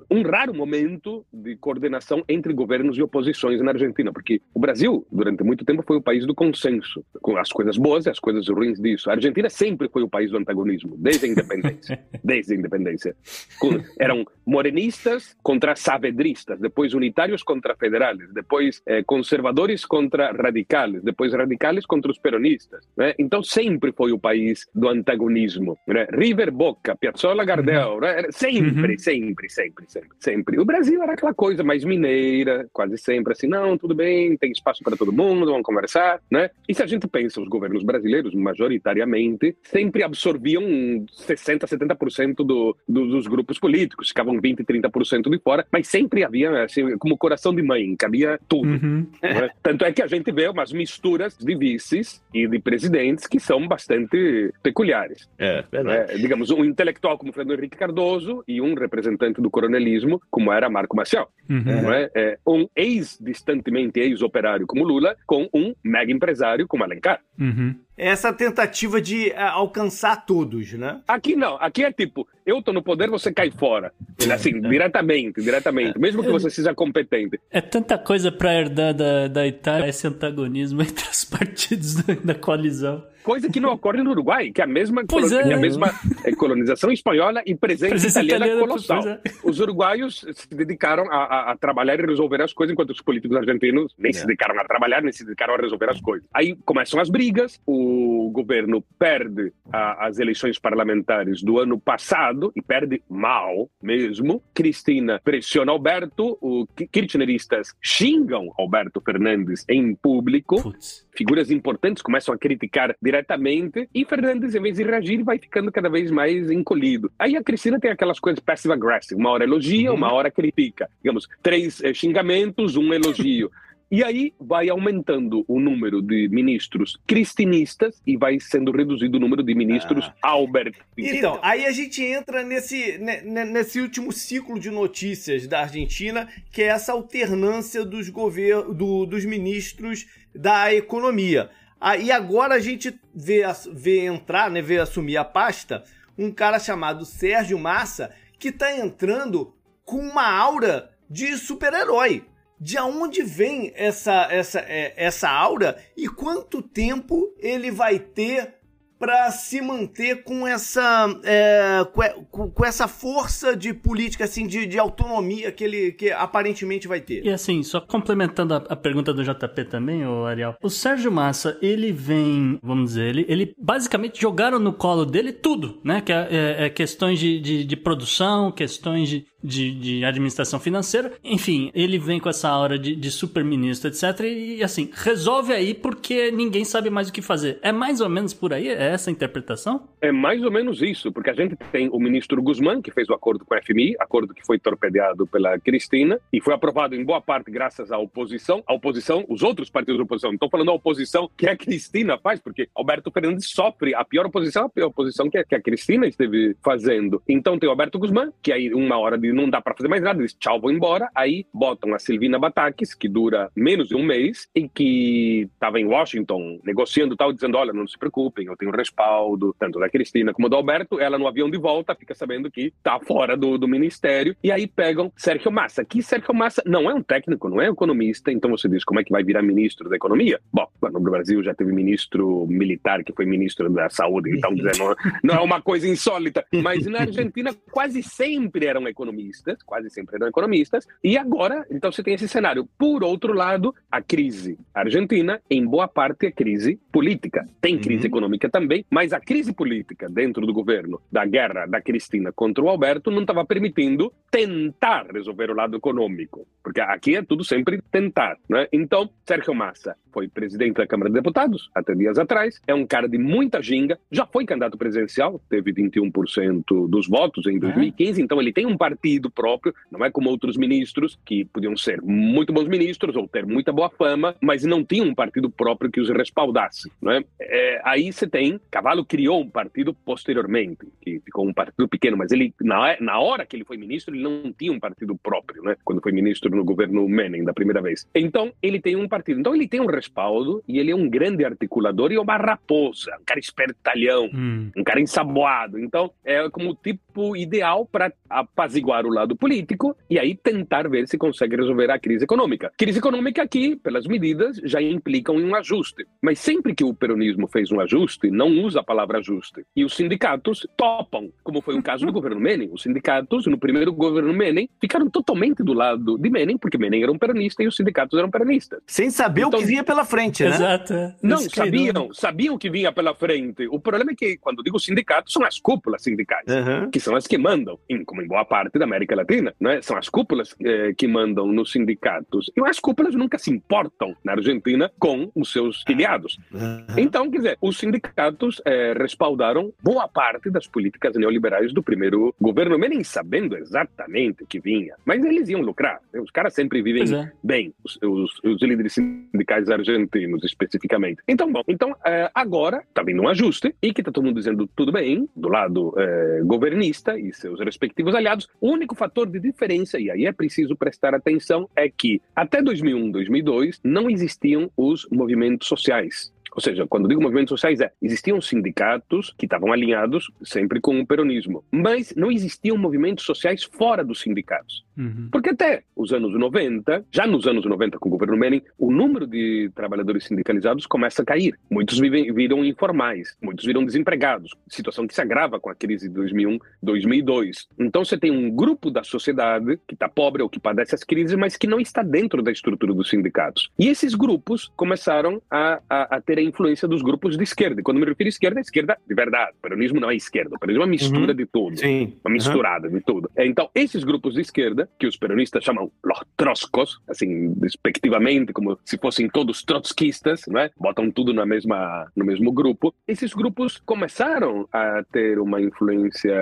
um raro momento de coordenação entre governos e oposições na Argentina, porque o Brasil, durante muito tempo, foi o país do consenso, com as coisas boas e as coisas ruins disso. A Argentina sempre foi o país do antagonismo, desde a independência. desde a independência. Com, eram morenistas contra saavedristas, depois unitários contra federales, depois eh, conservadores contra radicales, depois radicales contra os peronistas. Né? Então sempre foi o país do antagonismo. Né? River Boca, Piazzolla Gardel, uhum. né? sempre, uhum. sempre, sempre, sempre, sempre. O Brasil era aquela coisa mais mineira, quase sempre assim, não, tudo bem, tem espaço para todo mundo, vamos conversar, né? E se a gente pensa, os governos brasileiros, majoritariamente, sempre absorviam 60, 70% do, do, dos grupos políticos, ficavam 20, 30% de fora, mas sempre havia, assim, como coração de mãe, cabia tudo. Uhum. Né? Tanto é que a gente vê umas misturas de vices e de presidentes que são bastante peculiares. É, verdade. É, digamos, um intelectual como Fernando Henrique Cardoso e um representante do coronelismo como era Marco Maciel. Uhum. Não é? é? um ex-distantemente ex-operário como Lula com um mega empresário como Alencar. Uhum essa tentativa de uh, alcançar todos, né? Aqui não, aqui é tipo, eu tô no poder, você cai fora. Assim, é. diretamente, diretamente, mesmo que você seja competente. É tanta coisa para herdar da, da Itália, esse antagonismo entre os partidos da coalizão. Coisa que não ocorre no Uruguai, que é a mesma, é. a mesma eh, colonização espanhola e presença, presença italiana, italiana colossal. É. Os uruguaios se dedicaram a, a, a, trabalhar e resolver as coisas, enquanto os políticos argentinos nem é. se dedicaram a trabalhar, nem se dedicaram a resolver as coisas. Aí começam as brigas, o governo perde a, as eleições parlamentares do ano passado, e perde mal mesmo. Cristina pressiona Alberto, os kirchneristas xingam Alberto Fernandes em público. Putz. Figuras importantes começam a criticar diretamente e Fernandes, em vez de reagir, vai ficando cada vez mais encolhido. Aí a Cristina tem aquelas coisas passive-aggressive, uma hora elogia, uhum. uma hora critica. Digamos, três eh, xingamentos, um elogio. E aí vai aumentando o número de ministros cristinistas e vai sendo reduzido o número de ministros ah. Então, aí a gente entra nesse, nesse último ciclo de notícias da Argentina, que é essa alternância dos, governos, do, dos ministros da economia. Ah, e agora a gente vê, vê entrar, né, vê assumir a pasta um cara chamado Sérgio Massa, que está entrando com uma aura de super-herói. De onde vem essa, essa, é, essa aura e quanto tempo ele vai ter para se manter com essa é, com, com, essa força de política assim de, de, autonomia que ele que aparentemente vai ter. E assim, só complementando a, a pergunta do JP também, o Ariel, o Sérgio Massa ele vem, vamos dizer, ele, ele basicamente jogaram no colo dele tudo, né? Que é, é, é questões de, de, de, produção, questões de, de, de, administração financeira, enfim, ele vem com essa aura de, de super-ministro, etc. E assim, resolve aí porque ninguém sabe mais o que fazer. É mais ou menos por aí? É essa a interpretação? É mais ou menos isso, porque a gente tem o ministro Guzmán, que fez o acordo com a FMI, acordo que foi torpedeado pela Cristina, e foi aprovado em boa parte graças à oposição. A oposição, os outros partidos da oposição, não estou falando da oposição que a Cristina faz, porque Alberto Fernandes sofre a pior oposição, a pior oposição que a Cristina esteve fazendo. Então tem o Alberto Guzmán, que aí uma hora de não dá para fazer mais nada, diz tchau, vou embora. Aí botam a Silvina Batakis, que dura menos de um mês, e que estava em Washington negociando tal, dizendo: olha, não se preocupem, eu tenho respaldo, tanto da Cristina como do Alberto. Ela no avião de volta fica sabendo que tá fora do, do ministério. E aí pegam Sérgio Massa, que Sérgio Massa não é um técnico, não é um economista, então você diz como é que vai virar ministro da economia? Bom, no Brasil já teve ministro militar que foi ministro da saúde, então não, não é uma coisa insólita. Mas na Argentina quase sempre eram economistas, quase sempre eram economistas, e agora, então você tem esse cenário. Por outro lado, a crise argentina, em boa parte, é crise política. Tem crise uhum. econômica também, mas a crise política dentro do governo, da guerra da Cristina contra o Alberto, não estava permitindo tentar resolver o lado econômico, porque aqui é tudo sempre tentar. Né? Então, Sérgio Massa foi presidente da Câmara de Deputados até dias atrás, é um cara de muita ginga, já foi candidato presidencial, teve 21% dos votos em 2015, é. então ele tem um partido partido próprio, não é como outros ministros que podiam ser muito bons ministros ou ter muita boa fama, mas não tinham um partido próprio que os respaldasse. Não é? É, aí você tem, Cavalo criou um partido posteriormente, que ficou um partido pequeno, mas ele na, na hora que ele foi ministro, ele não tinha um partido próprio, né? quando foi ministro no governo Menem da primeira vez. Então, ele tem um partido. Então, ele tem um respaldo e ele é um grande articulador e uma raposa, um cara espertalhão, hum. um cara ensaboado. Então, é como o tipo ideal para apaziguar o lado político e aí tentar ver se consegue resolver a crise econômica. Crise econômica aqui, pelas medidas, já implicam um ajuste. Mas sempre que o peronismo fez um ajuste, não usa a palavra ajuste. E os sindicatos topam, como foi o caso do governo Menem. Os sindicatos, no primeiro governo Menem, ficaram totalmente do lado de Menem, porque Menem era um peronista e os sindicatos eram peronistas. Sem saber então, o que vinha pela frente, né? Exato. Não, sabiam, sabiam o que vinha pela frente. O problema é que, quando digo sindicatos, são as cúpulas sindicais, uhum. que são as que mandam, como em boa parte da América Latina, né? são as cúpulas eh, que mandam nos sindicatos. E as cúpulas nunca se importam na Argentina com os seus filiados. Então, quer dizer, os sindicatos eh, respaldaram boa parte das políticas neoliberais do primeiro governo, nem sabendo exatamente o que vinha, mas eles iam lucrar. Os caras sempre vivem é. bem, os, os, os, líderes sindicais argentinos, especificamente. Então, bom, então eh, agora está vindo um ajuste e que está todo mundo dizendo tudo bem, do lado governista e seus respectivos aliados. O único fator de diferença, e aí é preciso prestar atenção, é que até 2001, 2002, não existiam os movimentos sociais. Ou seja, quando digo movimentos sociais, é, existiam sindicatos que estavam alinhados sempre com o peronismo, mas não existiam movimentos sociais fora dos sindicatos. Uhum. Porque até os anos 90, já nos anos 90 com o governo Menem, o número de trabalhadores sindicalizados começa a cair. Muitos vivem, viram informais, muitos viram desempregados, situação que se agrava com a crise de 2001, 2002. Então você tem um grupo da sociedade que está pobre ou que padece as crises, mas que não está dentro da estrutura dos sindicatos. E esses grupos começaram a, a, a ter a influência dos grupos de esquerda. E quando me refiro à esquerda, é esquerda de verdade. O peronismo não é esquerda. O peronismo é uma mistura uhum. de tudo. Sim. Uma misturada uhum. de tudo. Então, esses grupos de esquerda, que os peronistas chamam los troscos, assim, respectivamente, como se fossem todos trotskistas, não é? Botam tudo na mesma, no mesmo grupo. Esses grupos começaram a ter uma influência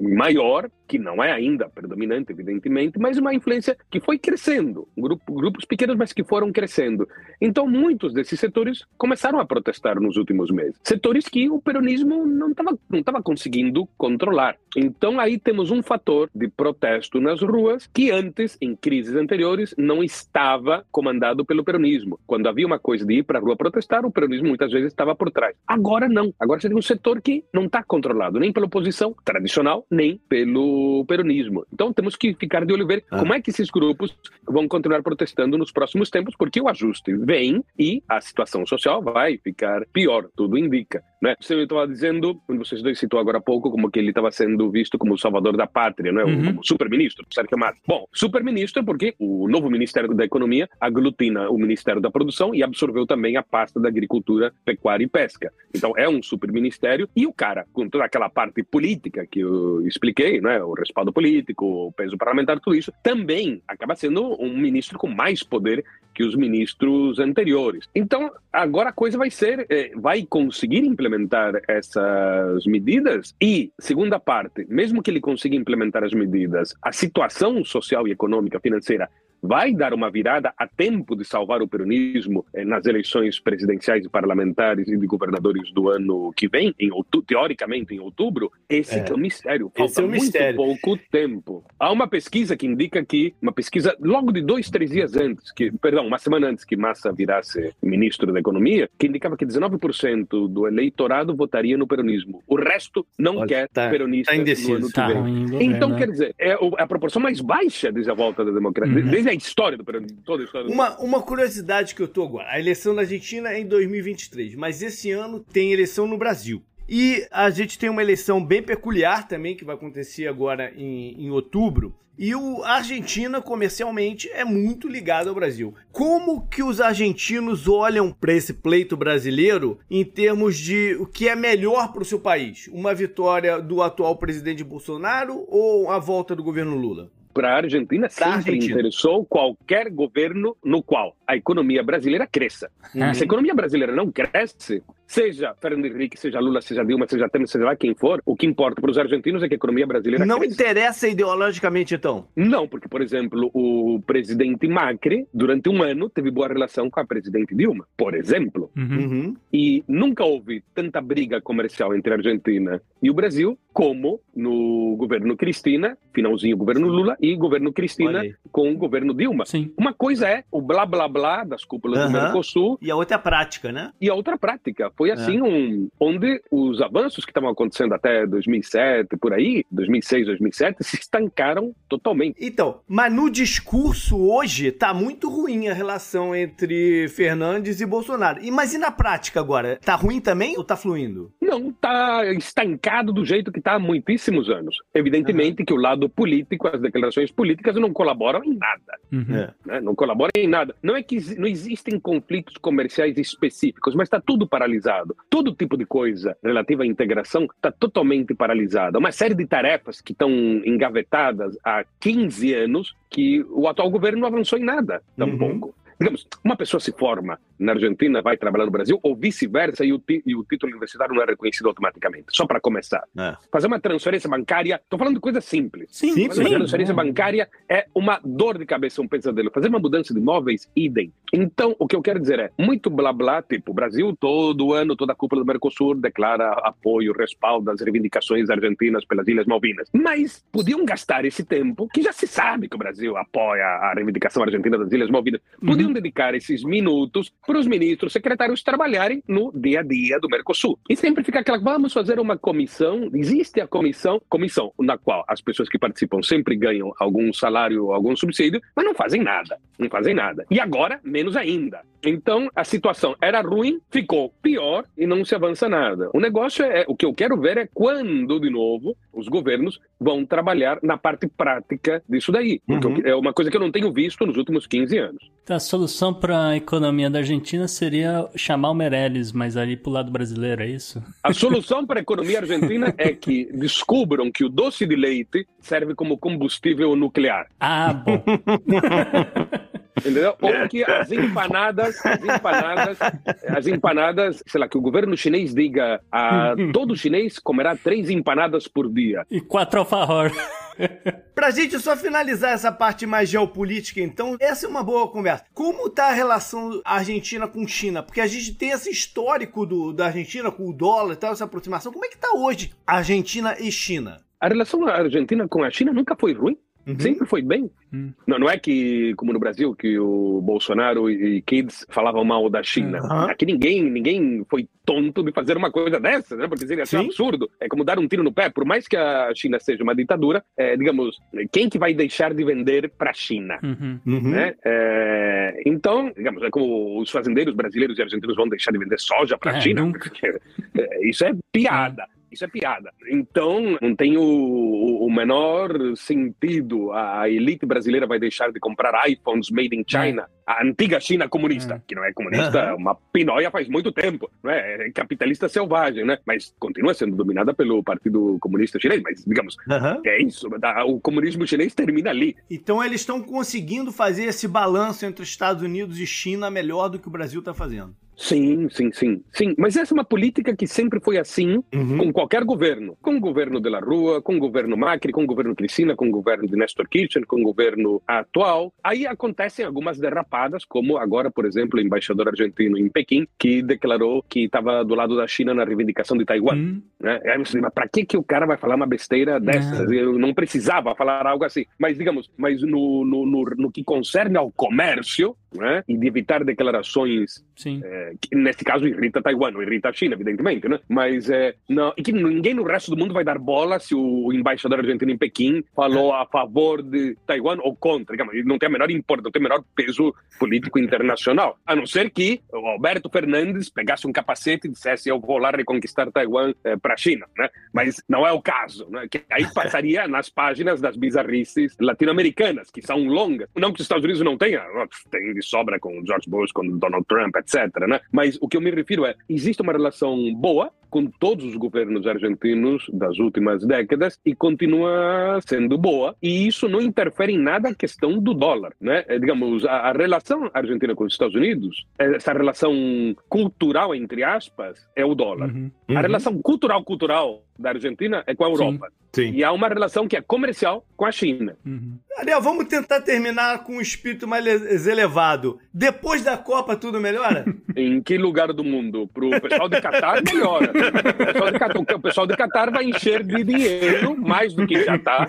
maior que não é ainda predominante, evidentemente, mas uma influência que foi crescendo, grupo, grupos pequenos, mas que foram crescendo. Então, muitos desses setores começaram a protestar nos últimos meses. Setores que o peronismo não estava não tava conseguindo controlar. Então, aí temos um fator de protesto nas ruas que antes, em crises anteriores, não estava comandado pelo peronismo. Quando havia uma coisa de ir para a rua protestar, o peronismo muitas vezes estava por trás. Agora não. Agora você tem um setor que não está controlado nem pela oposição tradicional, nem pelo peronismo. Então temos que ficar de olho ver ah. como é que esses grupos vão continuar protestando nos próximos tempos, porque o ajuste vem e a situação social vai ficar pior, tudo indica. Né? Você estava dizendo, vocês dois citou agora há pouco, como que ele estava sendo visto como o salvador da pátria, não é? Uhum. Como super-ministro, Sérgio Massa. Bom, super-ministro porque o novo Ministério da Economia aglutina o Ministério da Produção e absorveu também a pasta da Agricultura, Pecuária e Pesca. Então é um super-ministério e o cara, com toda aquela parte política que eu expliquei, né? o respaldo político, o peso parlamentar, tudo isso, também acaba sendo um ministro com mais poder que os ministros anteriores. Então, agora a coisa vai ser, é, vai conseguir implementar essas medidas e, segunda parte, mesmo que ele consiga implementar as medidas, a situação social e econômica financeira vai dar uma virada a tempo de salvar o peronismo eh, nas eleições presidenciais e parlamentares e de governadores do ano que vem, em outubro, teoricamente em outubro, esse é, é o mistério. Falta é muito mistério. pouco tempo. Há uma pesquisa que indica que, uma pesquisa logo de dois, três dias antes, que, perdão, uma semana antes que Massa virasse ministro da Economia, que indicava que 19% do eleitorado votaria no peronismo. O resto não Olha, quer tá, peronista tá no ano que tá vem. então, quer dizer, é a proporção mais baixa desde a volta da democracia, uhum. desde a história do peronismo, toda a história do uma, uma curiosidade que eu tô agora, a eleição na Argentina é em 2023, mas esse ano tem eleição no Brasil. E a gente tem uma eleição bem peculiar também, que vai acontecer agora em, em outubro. E o a Argentina, comercialmente, é muito ligado ao Brasil. Como que os argentinos olham para esse pleito brasileiro em termos de o que é melhor para o seu país? Uma vitória do atual presidente Bolsonaro ou a volta do governo Lula? Para a Argentina sempre Argentina. interessou qualquer governo no qual a economia brasileira cresça. Uhum. Se a economia brasileira não cresce, seja Fernando Henrique, seja Lula, seja Dilma, seja Temer, seja lá quem for, o que importa para os argentinos é que a economia brasileira Não cresce. interessa ideologicamente, então. Não, porque, por exemplo, o presidente Macri, durante um ano, teve boa relação com a presidente Dilma, por exemplo. Uhum. E nunca houve tanta briga comercial entre a Argentina e o Brasil como no governo Cristina, finalzinho governo Lula, e governo Cristina com o governo Dilma. Sim. Uma coisa é o blá blá blá das cúpulas do Aham. Mercosul E a outra é a prática, né? e a outra prática. Foi assim um, onde os avanços que estavam acontecendo até 2007, por aí, 2006, 2007, se estancaram totalmente. Então, mas no discurso hoje tá muito ruim a relação entre Fernandes e Bolsonaro. E, mas e na prática agora? Tá ruim também ou tá fluindo? Não está estancado do jeito que está há muitíssimos anos. Evidentemente que o lado político, as declarações políticas não colaboram em nada. Uhum. É. né? Não colaboram em nada. Não é que não existem conflitos comerciais específicos, mas está tudo paralisado. Todo tipo de coisa relativa à integração está totalmente paralisada. Uma série de tarefas que estão engavetadas há 15 anos que o atual governo não avançou em nada tampouco. Digamos, uma pessoa se forma na Argentina, vai trabalhar no Brasil, ou vice-versa, e, e o título universitário não é reconhecido automaticamente. Só para começar. É. Fazer uma transferência bancária, estou falando de coisa simples. Sim, Sim, Fazer uma transferência bancária é uma dor de cabeça, um pesadelo. Fazer uma mudança de imóveis, idem. Então, o que eu quero dizer é, muito blá blá, tipo, o Brasil todo ano, toda a cúpula do Mercosul declara apoio, respaldo às reivindicações argentinas pelas Ilhas Malvinas. Mas podiam gastar esse tempo, que já se sabe que o Brasil apoia a reivindicação argentina das Ilhas Malvinas, podiam dedicar esses minutos para os ministros secretários trabalharem no dia a dia do Mercosul. E sempre fica aquela, vamos fazer uma comissão, existe a comissão, comissão na qual as pessoas que participam sempre ganham algum salário, algum subsídio, mas não fazem nada, não fazem nada. E agora, menos ainda. Então, a situação era ruim, ficou pior e não se avança nada. O negócio é, o que eu quero ver é quando, de novo, os governos vão trabalhar na parte prática disso daí. Porque Uhum. é uma coisa que eu não tenho visto nos últimos 15 anos. Então, a solução para a economia da Argentina seria chamar o Meirelles, mas ali pro lado brasileiro, é isso? A solução para a economia argentina é que descubram que o doce de leite serve como combustível nuclear. Ah, bom. Entendeu? Ou que as empanadas, as empanadas, as empanadas, sei lá, que o governo chinês diga a todo chinês comerá três empanadas por dia. e quatro alfajor. Pra gente só finalizar essa parte mais geopolítica, então, essa é uma boa conversa. Como tá a relação Argentina com China? Porque a gente tem esse histórico do, da Argentina com o dólar e tal, essa aproximação. Como é que tá hoje Argentina e China? A relação argentina com a China nunca foi ruim. Sempre foi bem. Hum. Não, não é que, como no Brasil, que o Bolsonaro e Kids falavam mal da China. Aham. Aqui ninguém, ninguém foi tonto de fazer uma coisa dessa, né? Porque seria assim, um Sim. absurdo. É como dar um tiro no pé. Por mais que a China seja uma ditadura, é, digamos, quem que vai deixar de vender para a China? Uhum. né? É, então, digamos, é como os fazendeiros brasileiros e argentinos vão deixar de vender soja para a É, China. porque, é, isso é piada. Isso é piada. Então, não tem o, o menor sentido. A elite brasileira vai deixar de comprar iPhones made in China. A antiga China comunista, É. que não é comunista, é uma pinóia faz muito tempo. Não é? é capitalista selvagem, né? Mas continua sendo dominada pelo Partido Comunista Chinês. Mas, digamos, Aham. é isso. tá? O comunismo chinês termina ali. Então eles estão conseguindo fazer esse balanço entre os Estados Unidos e China melhor do que o Brasil está fazendo. Sim, sim, sim, sim. Mas essa é uma política que sempre foi assim com qualquer governo. Com o governo de la Rua, com o governo Macri, com o governo Cristina, com o governo de Nestor Kirchner, com o governo atual. Aí acontecem algumas como agora, por exemplo, o embaixador argentino em Pequim, que declarou que estava do lado da China na reivindicação de Taiwan. Hum. Né? Aí você diz, mas para que, que o cara vai falar uma besteira dessas? Eu não precisava falar algo assim. Mas, digamos, mas no, no, no, no que concerne ao comércio, né? e de evitar declarações Sim. que neste caso irrita Taiwan, não irrita a China, evidentemente, né? Mas é, não, e que ninguém no resto do mundo vai dar bola se o embaixador argentino em Pequim falou a favor de Taiwan ou contra. Digamos, não tem a menor importância, não tem o menor peso político internacional. A não ser que o Alberto Fernandes pegasse um capacete e dissesse eu vou lá reconquistar Taiwan eh, para a China, né? Mas não é o caso, né? Que aí passaria nas páginas das bizarrices latino-americanas, que são longas. Não que os Estados Unidos não tenham, tem sobra com George Bush, com Donald Trump, etc. Né? Mas o que eu me refiro é, existe uma relação boa com todos os governos argentinos das últimas décadas e continua sendo boa. E isso não interfere em nada a questão do dólar. Né? É, digamos, a, a relação argentina com os Estados Unidos, essa relação cultural, entre aspas, é o dólar. Uhum. A relação cultural-cultural da Argentina é com a Europa. Sim. E há uma relação que é comercial com a China. Uhum. Ariel, vamos tentar terminar com um espírito mais elevado. Depois da Copa, tudo melhora? Em que lugar do mundo? Para o pessoal de Catar, melhora. O pessoal de Catar, o pessoal de Catar vai encher de dinheiro, mais do que já está.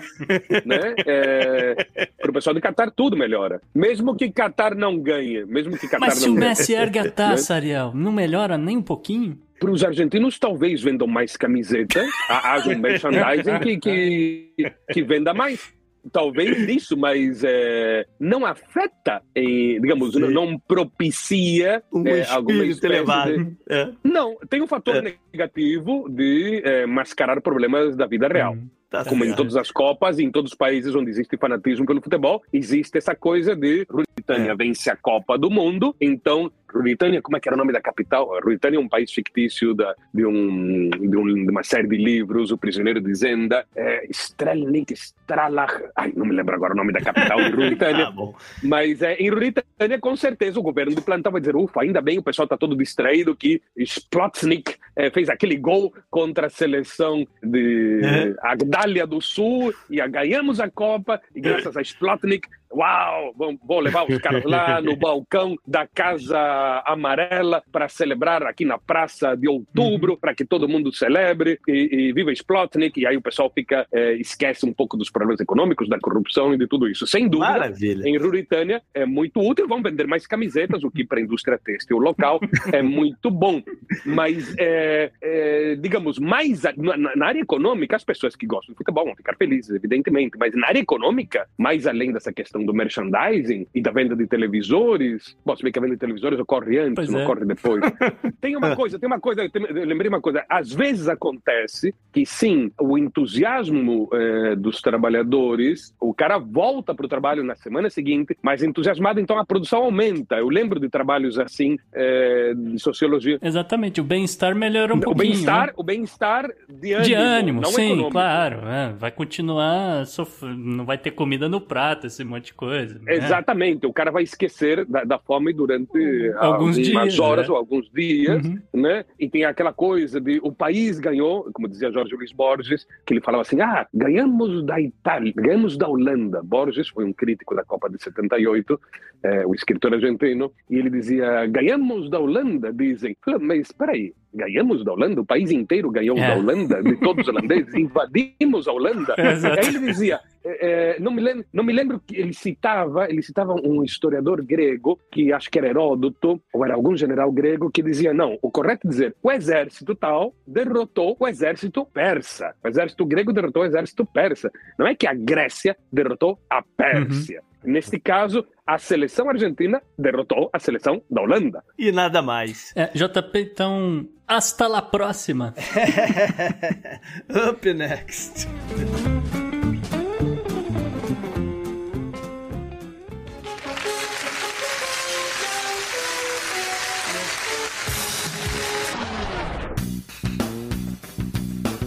Né? É, Para o pessoal de Catar, tudo melhora. Mesmo que Catar não ganhe. Mesmo que Catar Mas se o. Messi ergue a taça, Ariel, não melhora nem um pouquinho? Para os argentinos, talvez vendam mais camisetas, ha- haja um merchandising que, que, que venda mais. Talvez isso, mas é, não afeta, em, digamos, não, não propicia Um é, alguma espécie elevado. de... É. Não, tem um fator É. negativo de mascarar problemas da vida real. Uhum. Tá Como em certo. todas as Copas e em todos os países onde existe fanatismo pelo futebol, existe essa coisa de Ruritânia É. vence a Copa do Mundo, então Ruritânia, como é que era o nome da capital? Ruritânia é um país fictício da, de, um, de, um, de uma série de livros, O Prisioneiro de Zenda, é, Strelnik, Stralach, ai, não me lembro agora o nome da capital de Ruritânia, bom. mas é, em Ruritânia, com certeza, o governo de plantão vai dizer: ufa, ainda bem, o pessoal está todo distraído que Splotnik eh, fez aquele gol contra a seleção de É. Agdália do Sul e a- ganhamos a Copa, e graças a Splotnik, uau, vou, levar os caras lá no balcão da Casa Amarela para celebrar aqui na Praça de Outubro, para que todo mundo celebre e, e viva Splotnik, e aí o pessoal fica, eh, esquece um pouco dos problemas econômicos, da corrupção e de tudo isso. Sem dúvida, Maravilha. em Ruritânia é muito útil, vão vender mais camisetas, o que para a indústria têxtil local é muito bom. Mas, é, é, digamos, mais na, na área econômica, as pessoas que gostam de futebol vão ficar felizes, evidentemente, mas na área econômica, mais além dessa questão do merchandising e da venda de televisores, bom, se bem que a venda de televisores ocorre antes, Pois não é. ocorre depois. Tem uma coisa, tem uma coisa, tem- lembrei uma coisa, às vezes acontece que sim, o entusiasmo eh, dos trabalhadores, o cara volta para o trabalho na semana seguinte, mas entusiasmado, então a produção aumenta. Eu lembro de trabalhos assim eh, de sociologia. Exatamente, o bem-estar melhora um o pouquinho. bem-estar, né? o bem-estar de ânimo, De ânimo, sim, econômico. claro. é, vai continuar, sof... não vai ter comida no prato, esse monte de coisa. né? Exatamente, o cara vai esquecer da, da fome durante Alguns algumas dias, horas né? ou alguns dias, Uhum. né? E tem aquela coisa de o país ganhou, como dizia Jorge Luiz Borges, que ele falava assim: ah, ganhamos da Itália, ganhamos da Holanda. Borges foi um crítico da Copa de 78, eh, o escritor argentino, e ele dizia: ganhamos da Holanda, dizem. Mas espera aí. Ganhamos da Holanda, o país inteiro ganhou É. da Holanda, de todos os holandeses, invadimos a Holanda. Exato. Aí ele dizia, é, é, não, me lembro, não me lembro que ele citava, ele citava um historiador grego, que acho que era Heródoto, ou era algum general grego, que dizia, não, o correto é dizer, o exército tal derrotou o exército persa. O exército grego derrotou o exército persa. Não é que a Grécia derrotou a Pérsia. Neste caso, a seleção argentina derrotou a seleção da Holanda. E nada mais. É, JP, então, hasta la próxima. Up next.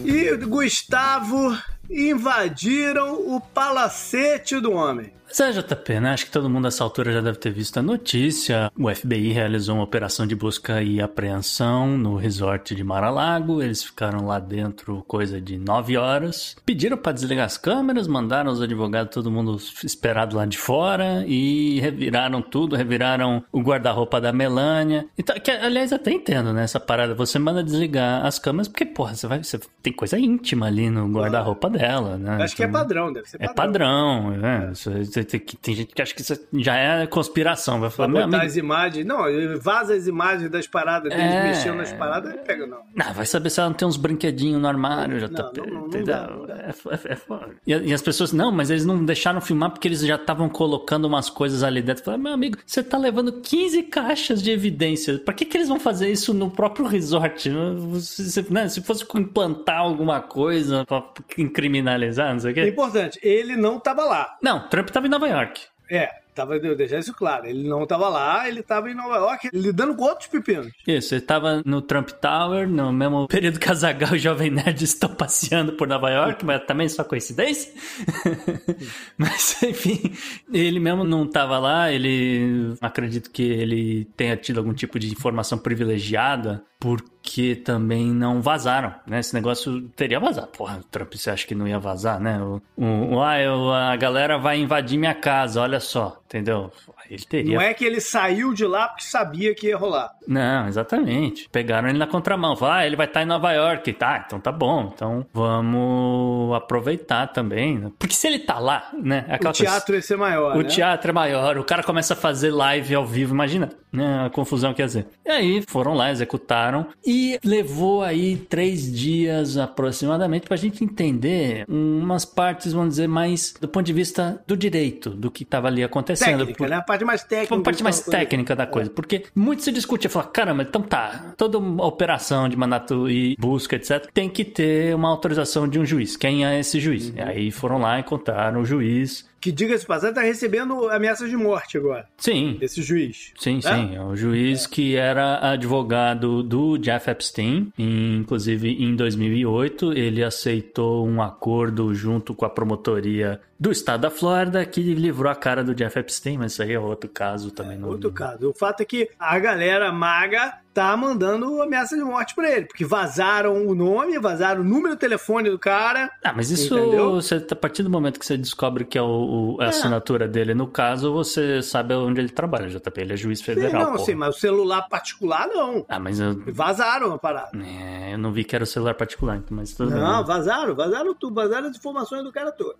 E Gustavo invadiram o palacete do homem. Mas é, JP, né? Acho que todo mundo nessa altura já deve ter visto a notícia. O FBI realizou uma operação de busca e apreensão no resort de Mar-a-Lago. Eles ficaram lá dentro coisa de nove horas. Pediram para desligar as câmeras, mandaram os advogados, todo mundo esperado lá de fora e reviraram tudo, reviraram o guarda-roupa da Melânia. Então, que, aliás, até entendo, né? Essa parada. Você manda desligar as câmeras porque, porra, você vai, você tem coisa íntima ali no guarda-roupa dela, né? Acho que é Então- padrão, deve ser é padrão. padrão, né? Tem, gente que acha que isso já é conspiração. Vai falar, meu botar amigo, as imagens. Não, vaza as imagens das paradas deles É. mexendo nas paradas, aí pega, não. não, vai saber se ela não tem uns brinquedinhos no armário, já Não, tá. não, não, não entendeu? dá, não dá. É, é, é e, e as pessoas, não, mas eles não deixaram filmar porque eles já estavam colocando umas coisas ali dentro. Fala, meu amigo, você tá levando 15 caixas de evidência. Pra que, que eles vão fazer isso no próprio resort? Se, né, se fosse implantar alguma coisa pra criminalizar, não sei o É quê. importante, ele não tava lá. Não, Trump tava em Nova York. É, tava deixando isso claro. Ele não tava lá, ele tava em Nova York lidando com outros pepinos. Isso, ele tava no Trump Tower, no mesmo período que Azaghal e o Jovem Nerd estão passeando por Nova York, mas também só coincidência. mas, enfim, ele mesmo não tava lá, ele acredito que ele tenha tido algum tipo de informação privilegiada porque também não vazaram, né? Esse negócio teria vazado. Porra, Trump, você acha que não ia vazar, né? O, o, ah, eu, a galera vai invadir minha casa, olha só, entendeu? Ele teria. Não é que ele saiu de lá porque sabia que ia rolar. Não, exatamente. Pegaram ele na contramão. Falaram, ah, ele vai estar em Nova York. Tá, então tá bom. Então vamos aproveitar também. Né? Porque se ele tá lá, né? É o teatro coisa... ia ser maior. O né? teatro é maior. O cara começa a fazer live ao vivo. Imagina né, a confusão que ia ser. E aí foram lá, executaram. E levou aí três dias aproximadamente pra gente entender umas partes, vamos dizer, mais do ponto de vista do direito, do que tava ali acontecendo. Técnica, Por... né? A parte mais técnica. Uma parte mais técnica da coisa. É. Porque muito se discute, fala, caramba, então tá, toda operação de mandato e busca, etc., tem que ter uma autorização de um juiz. Quem é esse juiz? Uhum. E aí foram lá, encontraram o juiz, que, diga-se passagem, tá recebendo ameaças de morte agora. Sim. Esse juiz. Sim, é? sim. É o juiz é. que era advogado do Jeff Epstein. Inclusive, em 2008, ele aceitou um acordo junto com a promotoria do estado da Flórida que livrou a cara do Jeff Epstein, mas isso aí é outro caso também. É, não... Outro caso. O fato é que a galera maga tá mandando ameaça de morte pra ele, porque vazaram o nome, vazaram o número do telefone do cara. Ah, mas isso, você, a partir do momento que você descobre que é o, o a é. assinatura dele, no caso, você sabe onde ele trabalha, JP, ele é juiz federal. Sim, não, sim, mas o celular particular não. Ah, mas eu... Vazaram a parada. É, eu não vi que era o celular particular, mas tudo Não, bem. vazaram, vazaram tudo, vazaram as informações do cara todo.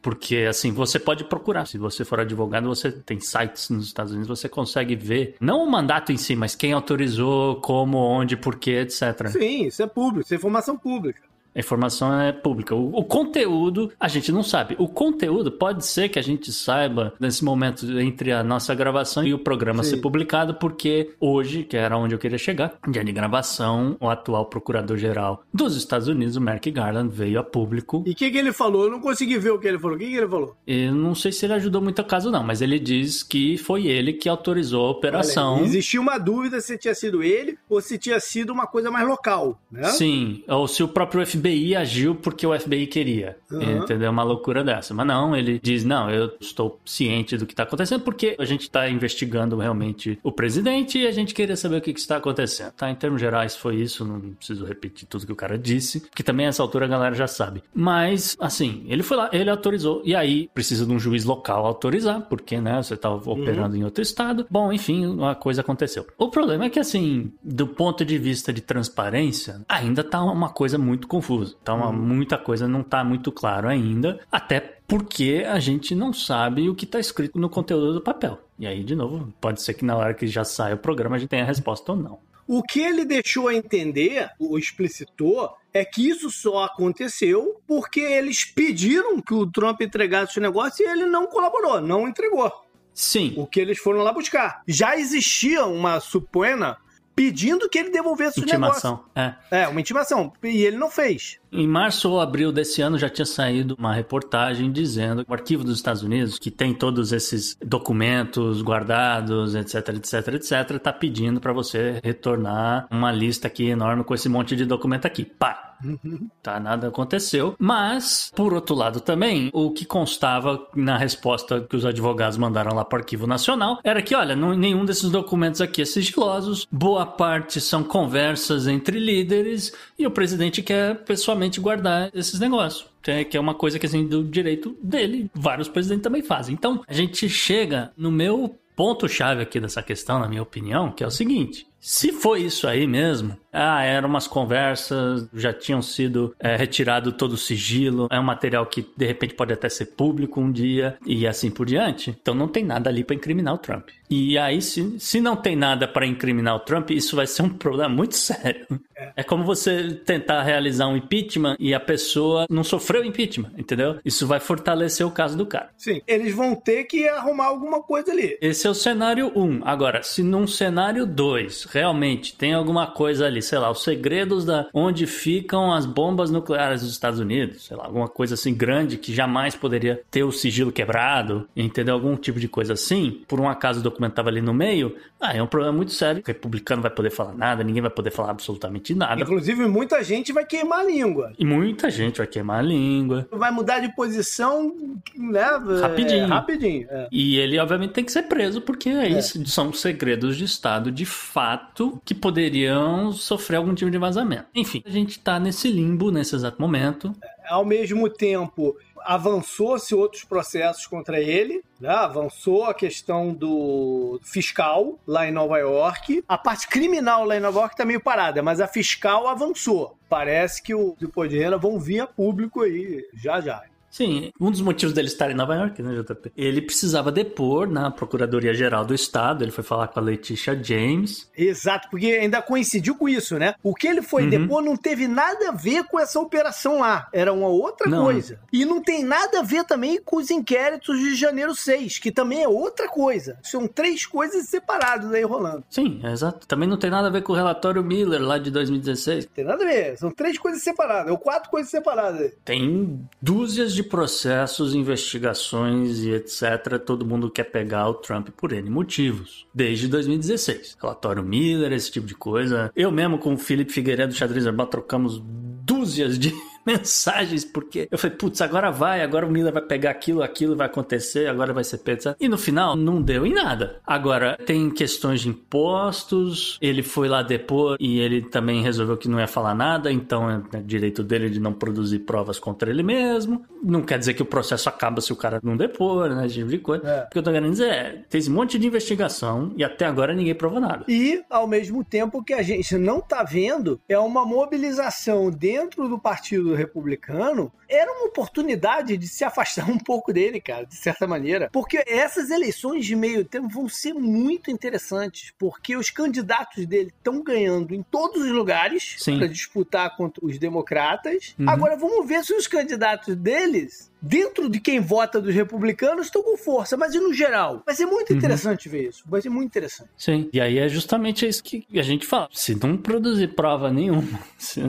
Porque assim, você pode procurar. Se você for advogado, você tem sites nos Estados Unidos, você consegue ver, não o mandato em si, mas quem autorizou, como, onde, porquê, etc. Sim, isso é público, isso é informação pública. A informação é pública. O, o, conteúdo, a gente não sabe. O conteúdo pode ser que a gente saiba nesse momento entre a nossa gravação e o programa Sim. ser publicado, porque hoje, que era onde eu queria chegar, dia de gravação, o atual procurador-geral dos Estados Unidos, o Merrick Garland, veio a público. E o que, que ele falou? Eu não consegui ver o que ele falou. O que, que ele falou? Eu não sei se ele ajudou muito a caso, não, mas ele diz que foi ele que autorizou a operação. Olha, existia uma dúvida se tinha sido ele ou se tinha sido uma coisa mais local, né? Sim, ou se o próprio FBI FBI agiu porque o FBI queria. Uhum. Entendeu? Uma loucura dessa. Mas não, ele diz: não, eu estou ciente do que está acontecendo porque a gente está investigando realmente o presidente e a gente queria saber o que, que está acontecendo. Tá? Em termos gerais, foi isso. Não preciso repetir tudo que o cara disse, que também a essa altura a galera já sabe. Mas, assim, ele foi lá, ele autorizou. E aí, precisa de um juiz local autorizar, porque, né, você está operando uhum. em outro estado. Bom, enfim, a coisa aconteceu. O problema é que, assim, do ponto de vista de transparência, ainda tá uma coisa muito confusa confuso. Então, hum. muita coisa não está muito claro ainda, até porque a gente não sabe o que está escrito no conteúdo do papel. E aí, de novo, pode ser que na hora que já sai o programa a gente tenha a resposta ou não. O que ele deixou a entender, o explicitou, é que isso só aconteceu porque eles pediram que o Trump entregasse o negócio e ele não colaborou, não entregou. Sim. O que eles foram lá buscar. Já existia uma supoena pedindo que ele devolvesse intimação, o negócio. É. é, uma intimação. E ele não fez. Em março ou abril desse ano já tinha saído uma reportagem dizendo que o arquivo dos Estados Unidos, que tem todos esses documentos guardados, etc, etc, etc, está pedindo para você retornar uma lista aqui enorme com esse monte de documento aqui. Pá, Tá, nada aconteceu. Mas, por outro lado também, o que constava na resposta que os advogados mandaram lá para o Arquivo Nacional era que, olha, não, nenhum desses documentos aqui é sigilosos, boa parte são conversas entre líderes e o presidente quer pessoalmente guardar esses negócios que é uma coisa que assim do direito dele, vários presidentes também fazem. Então, a gente chega no meu ponto chave aqui dessa questão, na minha opinião, que é o seguinte: se foi isso aí mesmo, ah, eram umas conversas, já tinham sido é, retirado todo o sigilo, é um material que de repente pode até ser público um dia e assim por diante. Então não tem nada ali para incriminar o Trump. E aí, se, se não tem nada para incriminar o Trump, isso vai ser um problema muito sério. É. como você tentar realizar um impeachment e a pessoa não sofreu impeachment, entendeu? Isso vai fortalecer o caso do cara. Sim, eles vão ter que arrumar alguma coisa ali. Esse é o cenário 1. Um. Agora, se num cenário 2 realmente tem alguma coisa ali, sei lá, os segredos da onde ficam as bombas nucleares dos Estados Unidos, sei lá, alguma coisa assim grande que jamais poderia ter o sigilo quebrado, entendeu? Algum tipo de coisa assim, por um acaso o documento estava ali no meio, ah, é um problema muito sério. O republicano vai poder falar nada, ninguém vai poder falar absolutamente nada. Inclusive, muita gente vai queimar a língua. E muita gente vai queimar a língua. Vai mudar de posição, né? Rapidinho. É, rapidinho. É. E ele, obviamente, tem que ser preso, porque é, isso. São segredos de Estado, de fato, que poderiam sofrer algum tipo de vazamento. Enfim, a gente tá nesse limbo nesse exato momento. Ao mesmo tempo, avançou-se outros processos contra ele, né? avançou a questão do fiscal lá em Nova York. A parte criminal lá em Nova York tá meio parada, mas a fiscal avançou. Parece que o depois de renda vão vir a público aí já já. Sim, um dos motivos dele estar em Nova York, né, JP? Ele precisava depor na Procuradoria-Geral do Estado, ele foi falar com a Letitia James. Exato, porque ainda coincidiu com isso, né? O que ele foi Uhum. depor não teve nada a ver com essa operação lá, era uma outra Não. coisa. E não tem nada a ver também com os inquéritos de janeiro 6, que também é outra coisa. São três coisas separadas aí rolando. Sim, é exato. Também não tem nada a ver com o relatório Miller lá de 2016. Não tem nada a ver, são três coisas separadas, ou quatro coisas separadas. aí. Tem dúzias de processos, investigações e etc. Todo mundo quer pegar o Trump por N motivos. Desde 2016. Relatório Miller, esse tipo de coisa. Eu mesmo com o Felipe Figueiredo do Xadrez Herbal trocamos dúzias de mensagens, porque eu falei, putz, agora vai, agora o Miller vai pegar aquilo, aquilo vai acontecer, agora vai ser pego. E no final, não deu em nada. Agora, tem questões de impostos, ele foi lá depor e ele também resolveu que não ia falar nada, então é direito dele de não produzir provas contra ele mesmo. Não quer dizer que o processo acaba se o cara não depor, né, esse tipo de coisa. É. O que eu tô querendo dizer é, tem esse monte de investigação e até agora ninguém provou nada. E, ao mesmo tempo, o que a gente não tá vendo é uma mobilização dentro do Partido Republicano. Era uma oportunidade de se afastar um pouco dele, cara, de certa maneira. Porque essas eleições de meio tempo vão ser muito interessantes, porque os candidatos dele estão ganhando em todos os lugares para disputar contra os democratas. Uhum. Agora vamos ver se os candidatos deles dentro de quem vota dos republicanos estão com força, mas e no geral? Vai ser muito Uhum. interessante ver isso. Vai ser muito interessante. Sim, e aí é justamente isso que a gente fala. Se não produzir prova nenhuma, se-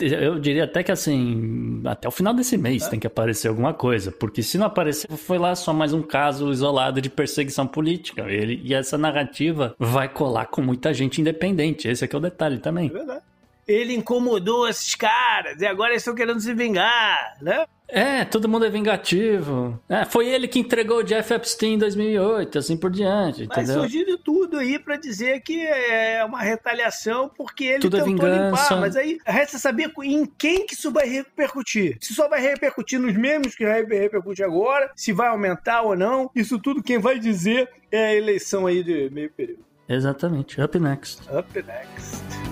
eu diria até que assim, até o final desse mês tem que aparecer alguma coisa, porque se não aparecer, foi lá só mais um caso isolado de perseguição política. Ele, e essa narrativa vai colar com muita gente independente. Esse aqui é o detalhe também. É verdade. Ele incomodou esses caras e agora eles estão querendo se vingar, né? É, todo mundo é vingativo. É, foi ele que entregou o Jeff Epstein em 2008, assim por diante, Vai entendeu? surgir de tudo aí pra dizer que é uma retaliação porque ele Tudo é tentou vingança. limpar. Mas aí resta saber em quem que isso vai repercutir. Se só vai repercutir nos mesmos que vai repercutir agora, se vai aumentar ou não. Isso tudo quem vai dizer é a eleição aí de meio período. Exatamente. Up next. Up next.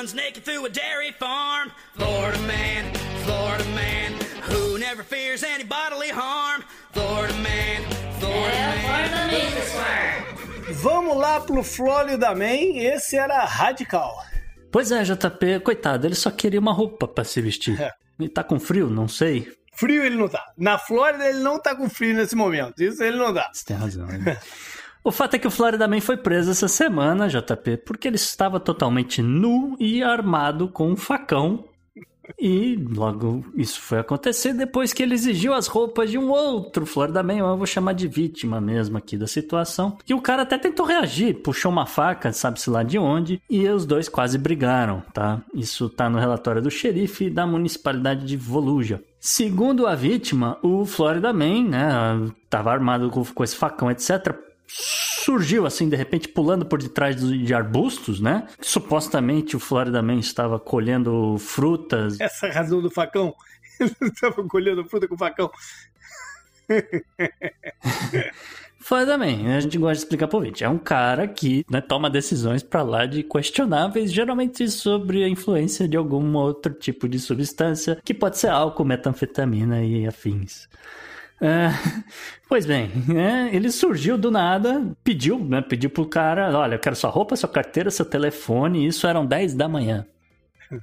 Runs naked through a dairy farm? Florida man, Florida man. Who never fears any bodily harm? Florida man, Florida man. Vamos lá pro Florida Man. Esse era radical. Pois é, JP, coitado, ele só queria uma roupa pra se vestir. É. Ele tá com frio? Não sei. Frio ele não tá. Na Flórida ele não tá com frio nesse momento. Isso ele não dá. Você tem razão. né? o fato é que o Florida Man foi preso essa semana, JP, porque ele estava totalmente nu e armado com um facão. E logo isso foi acontecer depois que ele exigiu as roupas de um outro Florida Man, eu vou chamar de vítima mesmo aqui da situação. Que o cara até tentou reagir, puxou uma faca, sabe-se lá de onde, e os dois quase brigaram, tá? Isso tá no relatório do xerife da municipalidade de Voluja. Segundo a vítima, o Florida Man, né, tava armado com, com esse facão, etc surgiu assim de repente pulando por detrás de arbustos, né? Supostamente o Florida Man estava colhendo frutas. Essa é razão do facão. Ele estava colhendo fruta com facão. Florida Man, a gente gosta de explicar pro ouvinte, é um cara que né, toma decisões pra lá de questionáveis, geralmente sobre a influência de algum outro tipo de substância, que pode ser álcool, metanfetamina e afins. É, pois bem, né, ele surgiu do nada, pediu, né, pediu pro cara, olha, eu quero sua roupa, sua carteira, seu telefone, isso eram 10 da manhã.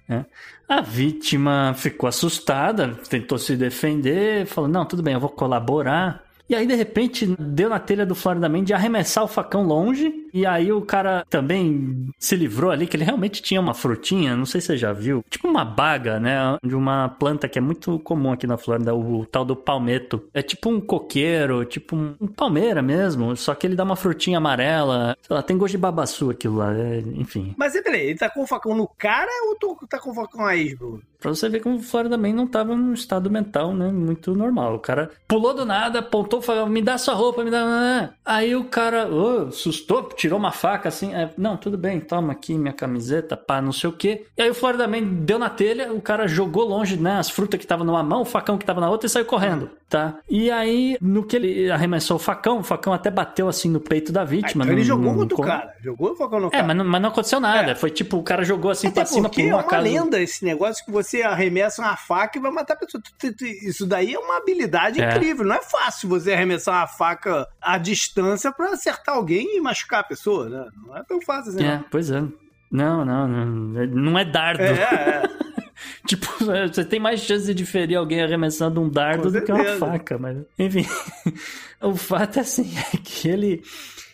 né? A vítima ficou assustada, tentou se defender, falou: Não, tudo bem, eu vou colaborar. E aí, de repente, deu na telha do Florida Man de arremessar o facão longe. E aí o cara também se livrou ali, que ele realmente tinha uma frutinha, não sei se você já viu, tipo uma baga, né? De uma planta que é muito comum aqui na Flórida, o, tal do palmeto. É tipo um coqueiro, tipo um, um palmeira mesmo, só que ele dá uma frutinha amarela. Sei lá, tem gosto de babaçu aquilo lá, é, enfim. Mas peraí, ele tá com o facão no cara ou tu tá com o facão aí, Bruno? Pra você ver como o Florida Man não tava num estado mental, né? Muito normal. O cara pulou do nada, apontou, falou: me dá sua roupa, me dá. Aí o cara oh, assustou, tirou uma faca assim. É, não, tudo bem, toma aqui minha camiseta, pá, não sei o quê. E aí o Florida Man deu na telha, o cara jogou longe, né? As frutas que estavam numa mão, o facão que tava na outra e saiu correndo, tá? E aí, no que ele arremessou o facão, o facão até bateu assim no peito da vítima. Ah, então ele não- jogou não- contra o cara. Jogou o facão no É, cara. mas não, mas não aconteceu nada. É. Foi tipo, o cara jogou assim Até pra cima por é um uma acaso. lenda esse negócio que você arremessa uma faca e vai matar a pessoa. Isso daí é uma habilidade É. incrível. Não é fácil você arremessar uma faca à distância pra acertar alguém e machucar a pessoa, né? Não é tão fácil assim. É, não. pois é. Não, não, não. Não é dardo. É, é. Tipo, você tem mais chance de ferir alguém arremessando um dardo do que uma faca, mas. Enfim. o fato é assim, é que ele.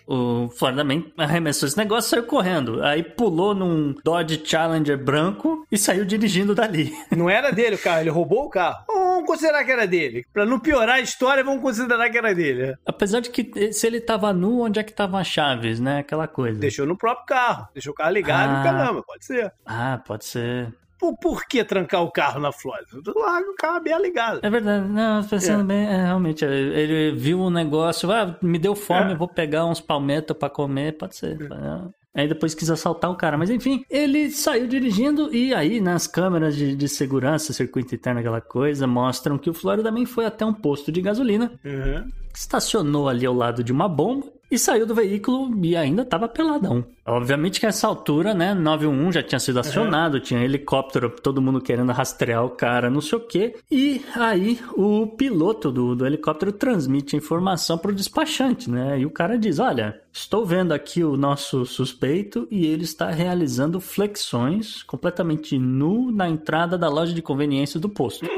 O Florida Man arremessou esse negócio e saiu correndo. Aí pulou num Dodge Challenger branco e saiu dirigindo dali. Não era dele o carro, ele roubou o carro. Vamos considerar que era dele. Pra não piorar a história, vamos considerar que era dele. Apesar de que se ele tava nu, onde é que estavam as chaves, né? Aquela coisa. Deixou no próprio carro. Deixou o carro ligado Ah. e caramba, pode ser. Ah, pode ser. Por, por que trancar o carro na Flórida? Larga o carro bem ligado. É verdade, não, pensando É. bem, é, realmente, ele viu um negócio, ah, me deu fome, vou pegar uns palmetos pra comer, pode ser. é. Aí depois quis assaltar o cara, mas enfim, ele saiu dirigindo e aí nas câmeras de, de segurança, circuito interno, aquela coisa, mostram que o Florida Man foi até um posto de gasolina, Uhum. estacionou ali ao lado de uma bomba e saiu do veículo e ainda tava peladão. Obviamente que nessa altura, né, 911 já tinha sido acionado, tinha helicóptero, todo mundo querendo rastrear o cara, não sei o quê. E aí o piloto do, do helicóptero transmite a informação pro despachante, né? E o cara diz: Olha, estou vendo aqui o nosso suspeito e ele está realizando flexões completamente nu na entrada da loja de conveniência do posto.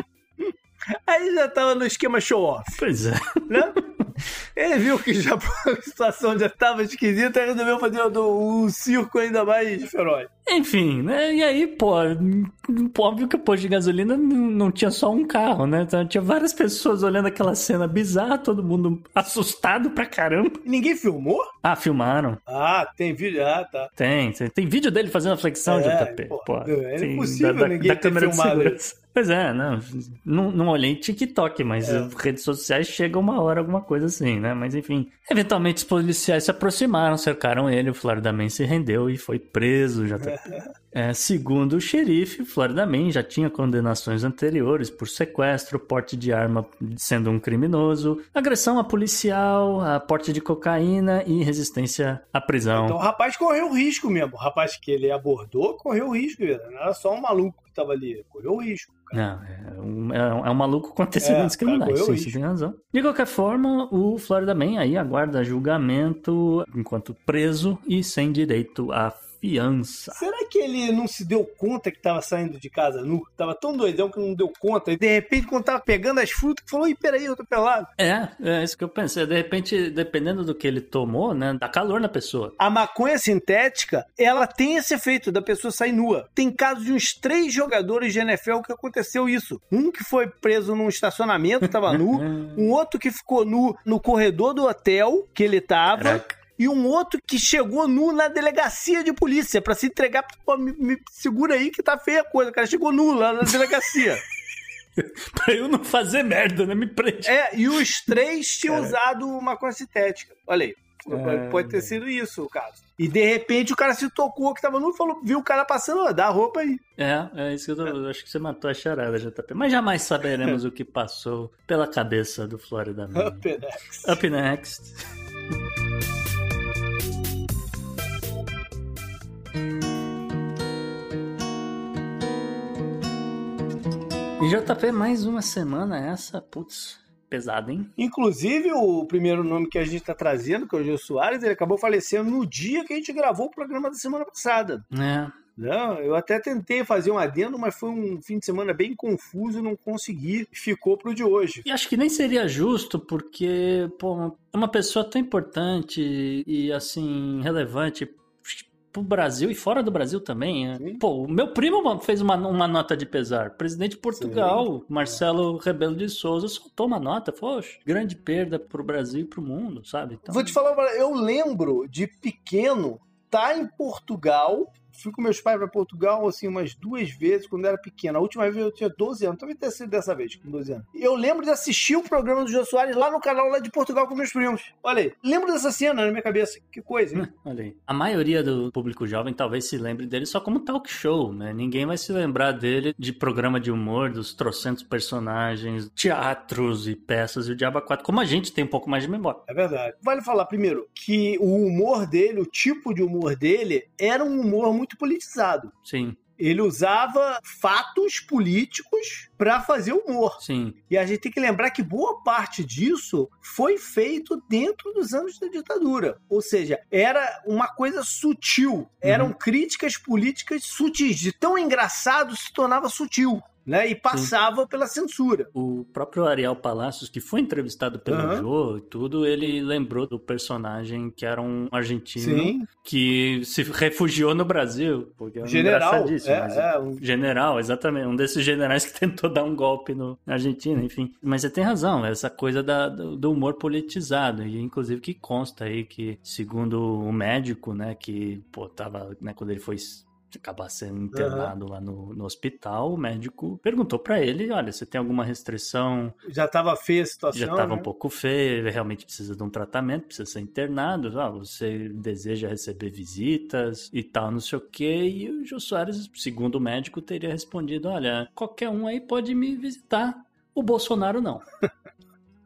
Aí já tava no esquema show-off, Pois é. né? Ele viu que já a situação já tava esquisita e resolveu fazer um, circo ainda mais feroz. Enfim, né? E aí, pô, óbvio que o posto de gasolina não tinha só um carro, né? Então, tinha várias pessoas olhando aquela cena bizarra, todo mundo assustado pra caramba. E ninguém filmou? Ah, filmaram. Ah, tem vídeo. Ah, tá. Tem, tem, tem vídeo dele fazendo a flexão, É, JP. pô, Pô, é impossível ninguém ter câmera de filmado. Pois é, não, não, não olhei TikTok, mas É. redes sociais chega uma hora, alguma coisa assim, né? Mas enfim, eventualmente os policiais se aproximaram, cercaram ele, o Florida Man se rendeu e foi preso, JP. É, segundo o xerife, Florida Man já tinha condenações anteriores por sequestro, porte de arma sendo um criminoso, agressão a policial, a porte de cocaína e resistência à prisão. Então o rapaz correu risco mesmo. O rapaz que ele abordou correu risco. mesmo. Não era só um maluco que tava ali. Correu risco. Não, é um, é um- é um maluco com antecedentes É, criminais, cara, sim, você isso. tem razão. De qualquer forma, o Florida Man aí aguarda julgamento enquanto preso e sem direito à fiança. Será que ele não se deu conta que tava saindo de casa nu? Tava tão doidão que não deu conta. E de repente, quando tava pegando as frutas, falou: Ih, peraí, eu tô pelado. É, é isso que eu pensei. De repente, dependendo do que ele tomou, né, dá calor na pessoa. A maconha sintética, ela tem esse efeito da pessoa sair nua. Tem casos de uns três jogadores de NFL que aconteceu isso. Um que foi preso num estacionamento, tava nu. Um outro que ficou nu no corredor do hotel que ele tava. Caraca. E um outro que chegou nu na delegacia de polícia pra se entregar. Pô, me, me segura aí que tá feia a coisa. O cara chegou nu lá na delegacia. pra eu não fazer merda, né? Me prende. é, e os três tinham usado maconha sintética. Olha aí. É. Pode ter sido isso o caso. E de repente o cara se tocou que tava nu e falou: viu o cara passando, ó, dá a roupa aí. É, é isso que eu tô, eu acho que você matou a charada, JP. Mas jamais saberemos o que passou pela cabeça do Florida Man. Up next. Up next. E JP, mais uma semana essa, putz, pesada, hein? Inclusive, o primeiro nome que a gente tá trazendo, que é o Gil Soares, ele acabou falecendo no dia que a gente gravou o programa da semana passada. É, Não, eu até tentei fazer um adendo, mas foi um fim de semana bem confuso, não consegui, ficou pro de hoje. E acho que nem seria justo, porque, pô, é uma pessoa tão importante e, assim, relevante pro Brasil e fora do Brasil também. Sim. Pô, o meu primo fez uma, uma nota de pesar. Presidente de Portugal, Marcelo Rebelo de Souza, soltou uma nota. Poxa, grande perda pro Brasil e pro mundo, sabe? Então, Vou te falar, eu lembro de pequeno tá em Portugal. Fui com meus pais para Portugal assim umas duas vezes quando eu era pequeno. A última vez eu tinha 12 anos, talvez tenha sido dessa vez, com 12 anos. Eu lembro de assistir o programa do Jô Soares lá no canal lá de Portugal com meus primos. Olha aí, lembro dessa cena na minha cabeça. Que coisa, hein? Olha aí. A maioria do público jovem talvez se lembre dele só como talk show, né? Ninguém vai se lembrar dele de programa de humor, dos trocentos personagens, teatros e peças e o Diabo 4, como a gente tem um pouco mais de memória. É verdade. Vale falar primeiro que o humor dele, o tipo de humor dele, era um humor muito politizado. Sim, Ele usava fatos políticos para fazer humor. sim. E a gente tem que lembrar que boa parte disso foi feito dentro dos anos da ditadura. Ou seja, era uma coisa sutil. Eram críticas políticas sutis. De tão engraçado se tornava sutil. Né? E passava pela censura. O próprio Ariel Palacios, que foi entrevistado pelo Aham. Jô e tudo, ele lembrou do personagem que era um argentino que se refugiou no Brasil. Porque é General. É, é, um- General, exatamente. Um desses generais que tentou dar um golpe no, na Argentina, enfim. Mas você tem razão, essa coisa da- do, humor politizado. E inclusive que consta aí que, segundo o médico, né, que, pô, tava, né, quando ele foi acabar sendo internado lá no, no hospital, o médico perguntou pra ele, olha, você tem alguma restrição já estava feia a situação. já estava né? um pouco feio, ele realmente precisa de um tratamento, precisa ser internado, ah, você deseja receber visitas e tal, não sei o quê. E o Jô Soares, segundo o médico, teria respondido: olha, qualquer um aí pode me visitar. O Bolsonaro não.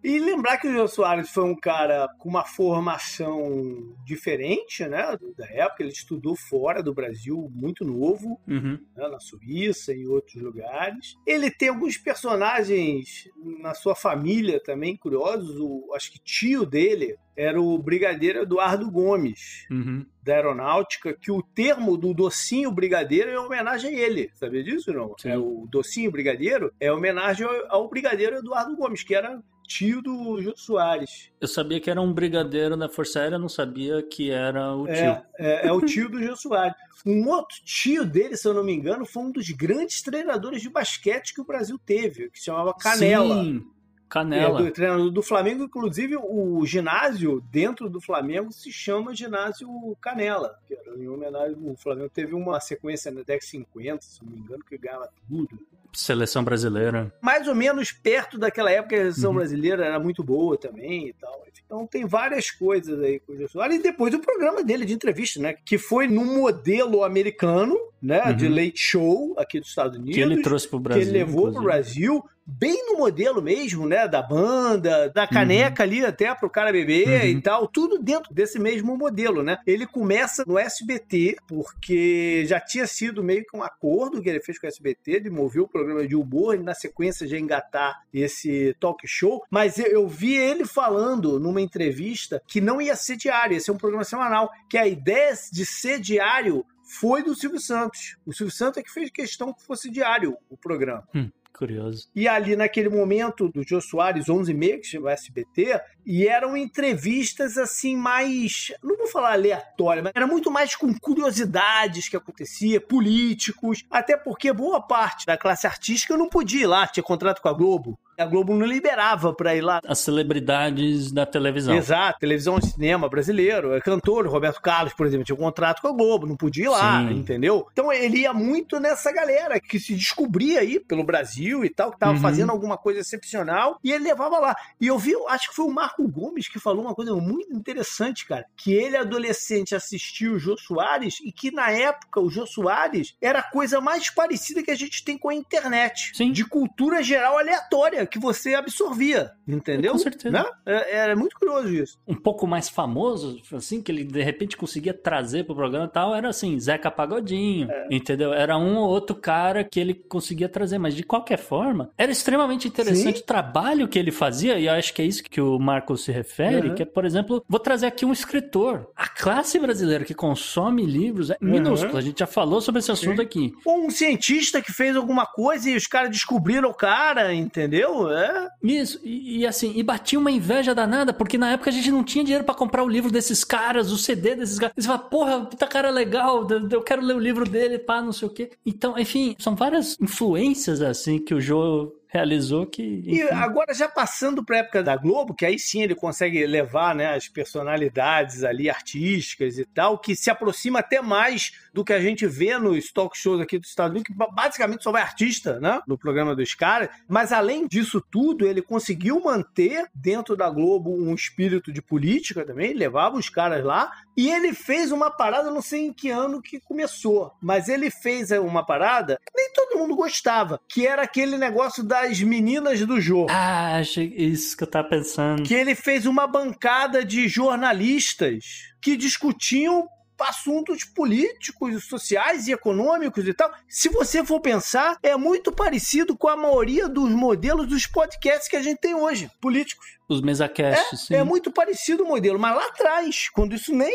E lembrar que o Jô Soares foi um cara com uma formação diferente, né? Da época, ele estudou fora do Brasil, muito novo. Uhum. né, na Suíça e em outros lugares. Ele tem alguns personagens na sua família também curiosos. O, acho que tio dele era o brigadeiro Eduardo Gomes, Uhum. da aeronáutica, que o termo do docinho brigadeiro é homenagem a ele. Sabia disso, não? Sim. É o docinho brigadeiro é homenagem ao, ao brigadeiro Eduardo Gomes, que era tio do Jô Soares. Eu sabia que era um brigadeiro da Força Aérea, não sabia que era o tio. É, é, é o tio do Jô Soares. Um outro tio dele, se eu não me engano, foi um dos grandes treinadores de basquete que o Brasil teve, que se chamava Canela. Sim, É, Canela. do treinador do Flamengo, inclusive o ginásio dentro do Flamengo se chama ginásio Canela, que era em homenagem. O Flamengo teve uma sequência na década de 50, se não me engano, que ganhava tudo. Seleção brasileira. Mais ou menos perto daquela época a seleção Uhum. brasileira era muito boa também e tal. Então tem várias coisas aí o. E depois o programa dele de entrevista, né? Que foi no modelo americano, né? Uhum. De late show aqui dos Estados Unidos Que ele trouxe pro Brasil. que ele levou pro inclusive. Brasil, bem no modelo mesmo, né? Da banda, da caneca ali até pro cara beber Uhum. e tal, tudo dentro desse mesmo modelo, né? Ele começa no SBT, porque já tinha sido meio que um acordo que ele fez com o SBT de mover o programa de humor e na sequência já engatar esse talk show, mas eu, eu vi ele falando numa entrevista que não ia ser diário, ia ser um programa semanal, que a ideia de ser diário foi do Silvio Santos. O Silvio Santos é que fez questão que fosse diário o programa. Curioso. E ali naquele momento do Jô Soares, 11 e meia, que SBT, e eram entrevistas assim mais, não vou falar aleatórias, mas era muito mais com curiosidades que acontecia, políticos, até porque boa parte da classe artística não podia ir lá, tinha contrato com a Globo. A Globo não liberava para ir lá. As celebridades da televisão. Exato, televisão e cinema brasileiro, é cantor, Roberto Carlos, por exemplo, tinha um contrato com a Globo, não podia ir lá, Sim. entendeu? Então ele ia muito nessa galera que se descobria aí pelo Brasil e tal, que tava Uhum. fazendo alguma coisa excepcional, e ele levava lá. E eu vi, acho que foi o Marco Gomes que falou uma coisa muito interessante, cara, que ele adolescente assistiu o Jô Soares e que na época o Jô Soares era a coisa mais parecida que a gente tem com a internet, Sim. de cultura geral aleatória que você absorvia, entendeu? Com certeza. Né? É, era muito curioso isso. Um pouco mais famoso, assim, que ele de repente conseguia trazer pro programa e tal, era assim, Zeca Pagodinho, entendeu? Era um ou outro cara que ele conseguia trazer, mas de qualquer forma, era extremamente interessante Sim. o trabalho que ele fazia, e eu acho que é isso que o Marcos se refere, Uhum. que é, por exemplo, vou trazer aqui um escritor. A classe brasileira que consome livros é minúscula, a gente já falou sobre esse assunto aqui. Ou um cientista que fez alguma coisa e os caras descobriram o cara, entendeu? É. Isso, e, e assim, e batia uma inveja danada, porque na época a gente não tinha dinheiro pra comprar o livro desses caras, o CD desses caras. Você fala, porra, puta cara legal, eu- quero ler o livro dele, pá, não sei o quê. Então, enfim, são várias influências, assim, que o Joe realizou que. E enfim, agora, já passando para a época da Globo, que aí sim ele consegue levar né, as personalidades ali artísticas e tal, que se aproxima até mais do que a gente vê nos talk shows aqui dos Estados Unidos, que ba- basicamente só vai artista, né? No programa dos caras. Mas além disso tudo, ele conseguiu manter dentro da Globo um espírito de política também, levava os caras lá. E ele fez uma parada, não sei em que ano que começou, mas ele fez uma parada que nem todo mundo gostava, que era aquele negócio das meninas do jogo. Ah, achei isso que eu tava pensando. Que ele fez uma bancada de jornalistas que discutiam assuntos políticos, sociais e econômicos e tal. Se você for pensar, é muito parecido com a maioria dos modelos dos podcasts que a gente tem hoje, políticos. Os mesacasts, sim. É muito parecido o modelo, mas lá atrás, quando isso nem.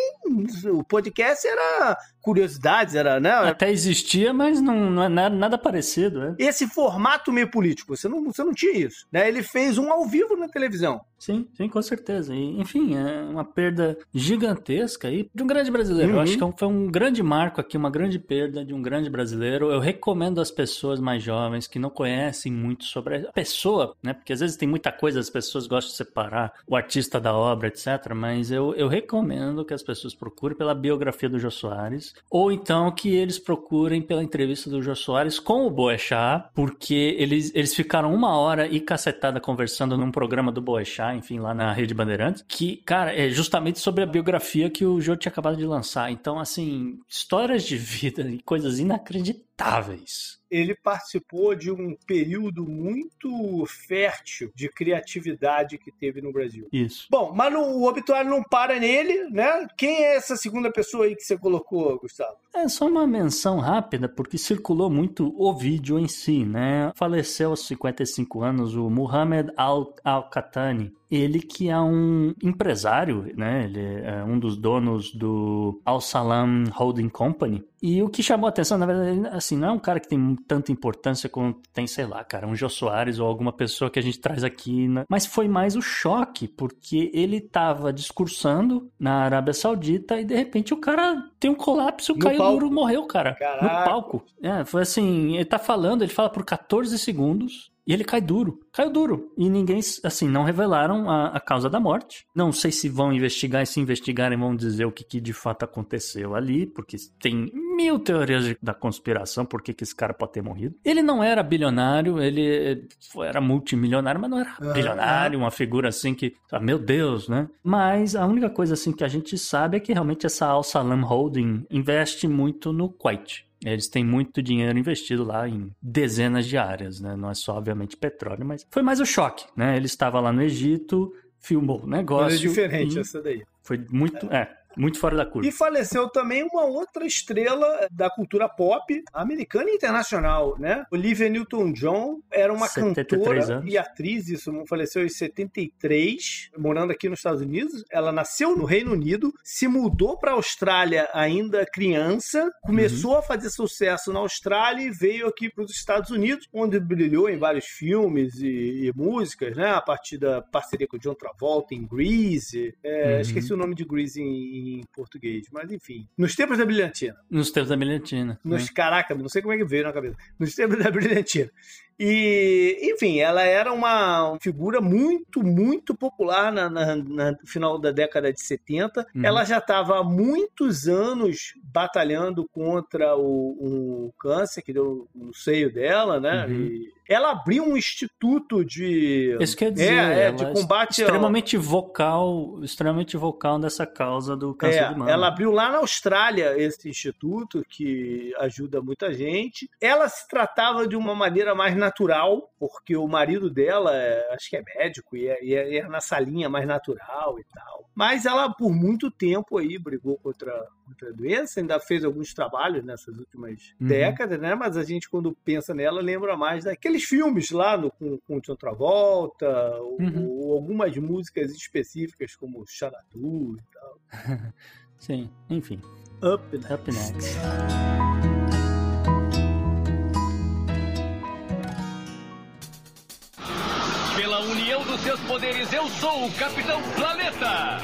O podcast era curiosidades, era, né? Até existia, mas não, não é nada, nada parecido, é. Esse formato meio político, você não, você não tinha isso. Né? Ele fez um ao vivo na televisão. Sim, sim, com certeza. E, enfim, é uma perda gigantesca aí de um grande brasileiro. Eu Uhum. acho que é um- foi um grande marco aqui, uma grande perda de um grande brasileiro. Eu recomendo às pessoas mais jovens que não conhecem muito sobre a pessoa, né? Porque às vezes tem muita coisa, as pessoas gostam de separar o artista da obra, etc. Mas eu, eu recomendo que as pessoas procurem pela biografia do Jô Soares, ou então que eles procurem pela entrevista do Jô Soares com o Boechat, porque eles, eles ficaram uma hora e cacetada conversando num programa do Boechat, enfim, lá na Rede Bandeirantes, que, cara, é justamente sobre a biografia que o Jô tinha acabado de lançar. Então, assim, histórias de vida e coisas inacreditáveis. Ele participou de um período muito fértil de criatividade que teve no Brasil. Isso. Bom, mas no- o obituário não para nele, né? Quem é essa segunda pessoa aí que você colocou, Gustavo? É só uma menção rápida, porque circulou muito o vídeo em si, né? Faleceu aos 55 anos o Muhammad Al- Al-Qahtani. Ele que é um empresário, né? Ele é um dos donos do Al Salam Holding Company. E o que chamou a atenção, na verdade, ele, assim, não é um cara que tem tanta importância quanto tem, sei lá, cara, um Jô Soares ou alguma pessoa que a gente traz aqui, né? mas foi mais o choque, porque ele tava discursando na Arábia Saudita e de repente o cara tem um colapso, No caiu palco. duro, morreu, cara. Caraca. No palco. É, foi assim, ele tá falando, ele fala por 14 segundos. E ele cai duro, caiu duro. E ninguém, assim, não revelaram a, a causa da morte. Não sei se vão investigar, e se investigarem vão dizer o que, que de fato aconteceu ali, porque tem mil teorias de- da conspiração, por que esse cara pode ter morrido. Ele não era bilionário, ele foi- era multimilionário, mas não era Ah, bilionário, uma figura assim que, ah, meu Deus, né? Mas a única coisa assim que a gente sabe é que realmente essa Al Salam Holding investe muito no Kuwait. Eles têm muito dinheiro investido lá em dezenas de áreas, né? Não é só, obviamente, petróleo, mas foi mais o choque, né? Ele estava lá no Egito, filmou o negócio. é diferente e essa daí. Foi muito, é, muito fora da curva. E faleceu também uma outra estrela da cultura pop americana e internacional, né? Olivia Newton-John era uma 73 cantora anos. e atriz, isso faleceu em 73, morando aqui nos Estados Unidos. Ela nasceu no Reino Unido, se mudou para a Austrália ainda criança, começou Uhum. a fazer sucesso na Austrália e veio aqui para os Estados Unidos, onde brilhou em vários filmes e, e músicas, né? A partir da parceria com o John Travolta em Grease. É, Uhum. Esqueci o nome de Grease em, em português, mas enfim. Nos tempos da Brilhantina. Nos tempos da Brilhantina. Nos, né? Caraca, não sei como é que veio na cabeça. Nos tempos da Brilhantina. E, enfim, ela era uma figura muito, muito popular na, na- na- no final da década de 70. Uhum. Ela já estava há muitos anos batalhando contra o, o câncer que deu no seio dela, né? Uhum. E ela abriu um instituto de. Isso quer dizer, é, é, ela de combate ao- extremamente vocal, extremamente vocal nessa causa do câncer É, de mama. ela abriu lá na Austrália esse instituto que ajuda muita gente. Ela se tratava de uma maneira mais natural, porque o marido dela, é, acho que é médico, e é, e é- é na salinha mais natural e tal. Mas ela, por muito tempo aí, brigou contra, contra a doença, ainda fez alguns trabalhos nessas últimas Uhum. décadas, né? Mas a gente, quando pensa nela, lembra mais daqueles filmes lá no, com, com o John Travolta, ou, Uhum. ou algumas músicas específicas, como Xanadu e tal. Sim, enfim. Up, né? Up next. Seus poderes, eu sou o Capitão Planeta!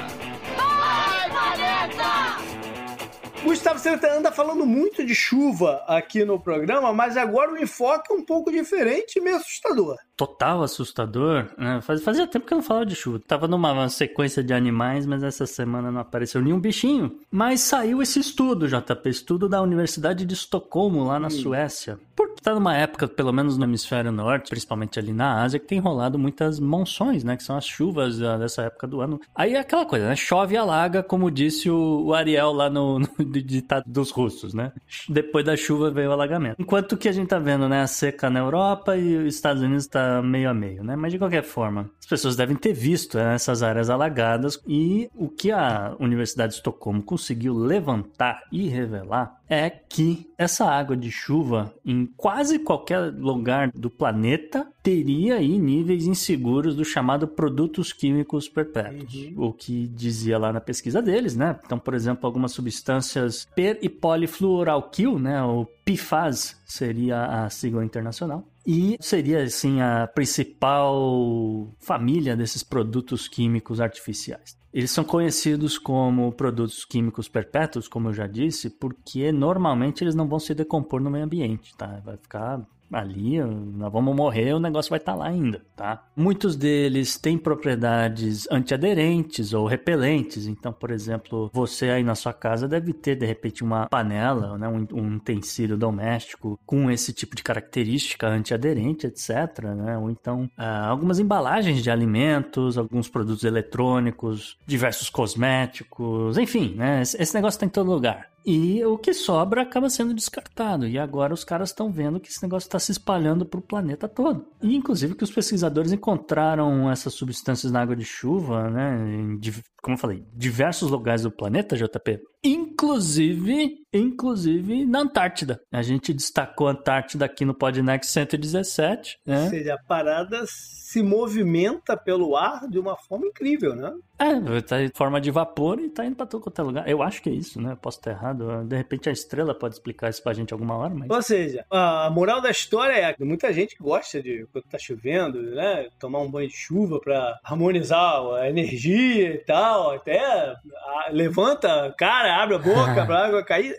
Gustavo, você anda falando muito de chuva aqui no programa, mas agora o enfoque é um pouco diferente e meio assustador. Total assustador. Né? Faz- Fazia tempo que eu não falava de chuva. Tava numa sequência de animais, mas essa semana não apareceu nenhum bichinho. Mas saiu esse estudo, JP, estudo da Universidade de Estocolmo, lá na Suécia. Por estar numa época, pelo menos no hemisfério norte, principalmente ali na Ásia, que tem rolado muitas monções, né? Que são as chuvas ah, dessa época do ano. Aí é aquela coisa, né? Chove e alaga, como disse o, o Ariel lá no, no ditado dos russos, né? Depois da chuva veio o alagamento. Enquanto que a gente tá vendo, né? A seca na Europa e os Estados Unidos tá meio a meio, né? Mas de qualquer forma, as pessoas devem ter visto né, essas áreas alagadas e o que a Universidade de Estocolmo conseguiu levantar e revelar é que essa água de chuva em quase qualquer lugar do planeta teria aí níveis inseguros do chamado produtos químicos perpétuos, o que dizia lá na pesquisa deles, né? Então, por exemplo, algumas substâncias per e polifluoralquil, né, o PFAS seria a sigla internacional. E seria, assim, a principal família desses produtos químicos artificiais. Eles são conhecidos como produtos químicos perpétuos, como eu já disse, porque normalmente eles não vão se decompor no meio ambiente, tá? Vai ficar ali, nós vamos morrer, o negócio vai estar lá ainda, tá? Muitos deles têm propriedades antiaderentes ou repelentes, então, por exemplo, você aí na sua casa deve ter, de repente, uma panela, né, um, um utensílio doméstico com esse tipo de característica antiaderente, etc, né? Ou então, ah, algumas embalagens de alimentos, alguns produtos eletrônicos, diversos cosméticos, enfim, né? Esse, negócio tá em todo lugar. E o que sobra acaba sendo descartado. E agora os caras estão vendo que esse negócio está se espalhando para o planeta todo. E inclusive que os pesquisadores encontraram essas substâncias na água de chuva, né? Em, como eu falei, diversos lugares do planeta, JP. Inclusive, inclusive na Antártida. A gente destacou a Antártida aqui no Podnext 117, Ou né? seja, a parada se movimenta pelo ar de uma forma incrível, né? É, tá em forma de vapor e tá indo pra todo quanto é lugar. Eu acho que é isso, né? Posso estar errado. De repente a estrela pode explicar isso pra gente alguma hora, mas. Ou seja, a moral da história é que muita gente gosta de, quando tá chovendo, né? Tomar um banho de chuva pra harmonizar a energia e tal. Até ah, levanta cara, abre a boca pra água cair.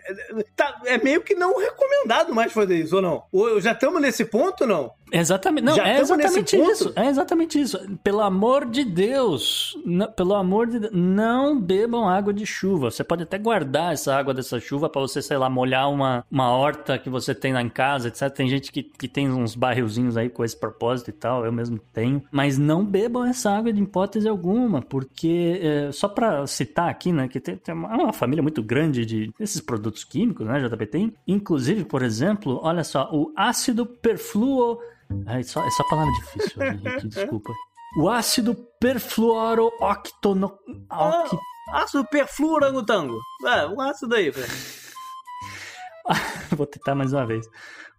Tá, é meio que não recomendado mais fazer isso, ou não? Ou já estamos nesse ponto, não? Exatamente, não, Já é exatamente ponto? isso. É exatamente isso. Pelo amor de Deus, n- pelo amor de Deus, não bebam água de chuva. Você pode até guardar essa água dessa chuva pra você, sei lá, molhar uma, uma horta que você tem lá em casa, etc. Tem gente que, que tem uns barrilzinhos aí com esse propósito e tal, eu mesmo tenho. Mas não bebam essa água de hipótese alguma, porque é, só pra citar aqui, né, que tem, tem uma, uma família muito grande de desses produtos químicos, né, JP tem. Inclusive, por exemplo, olha só, o ácido perfluo Ai, só, essa palavra é difícil, gente, desculpa. O ácido perfluorooctono... oc- Ácido perfluorangotango. É, um ácido aí, velho. Vou tentar mais uma vez.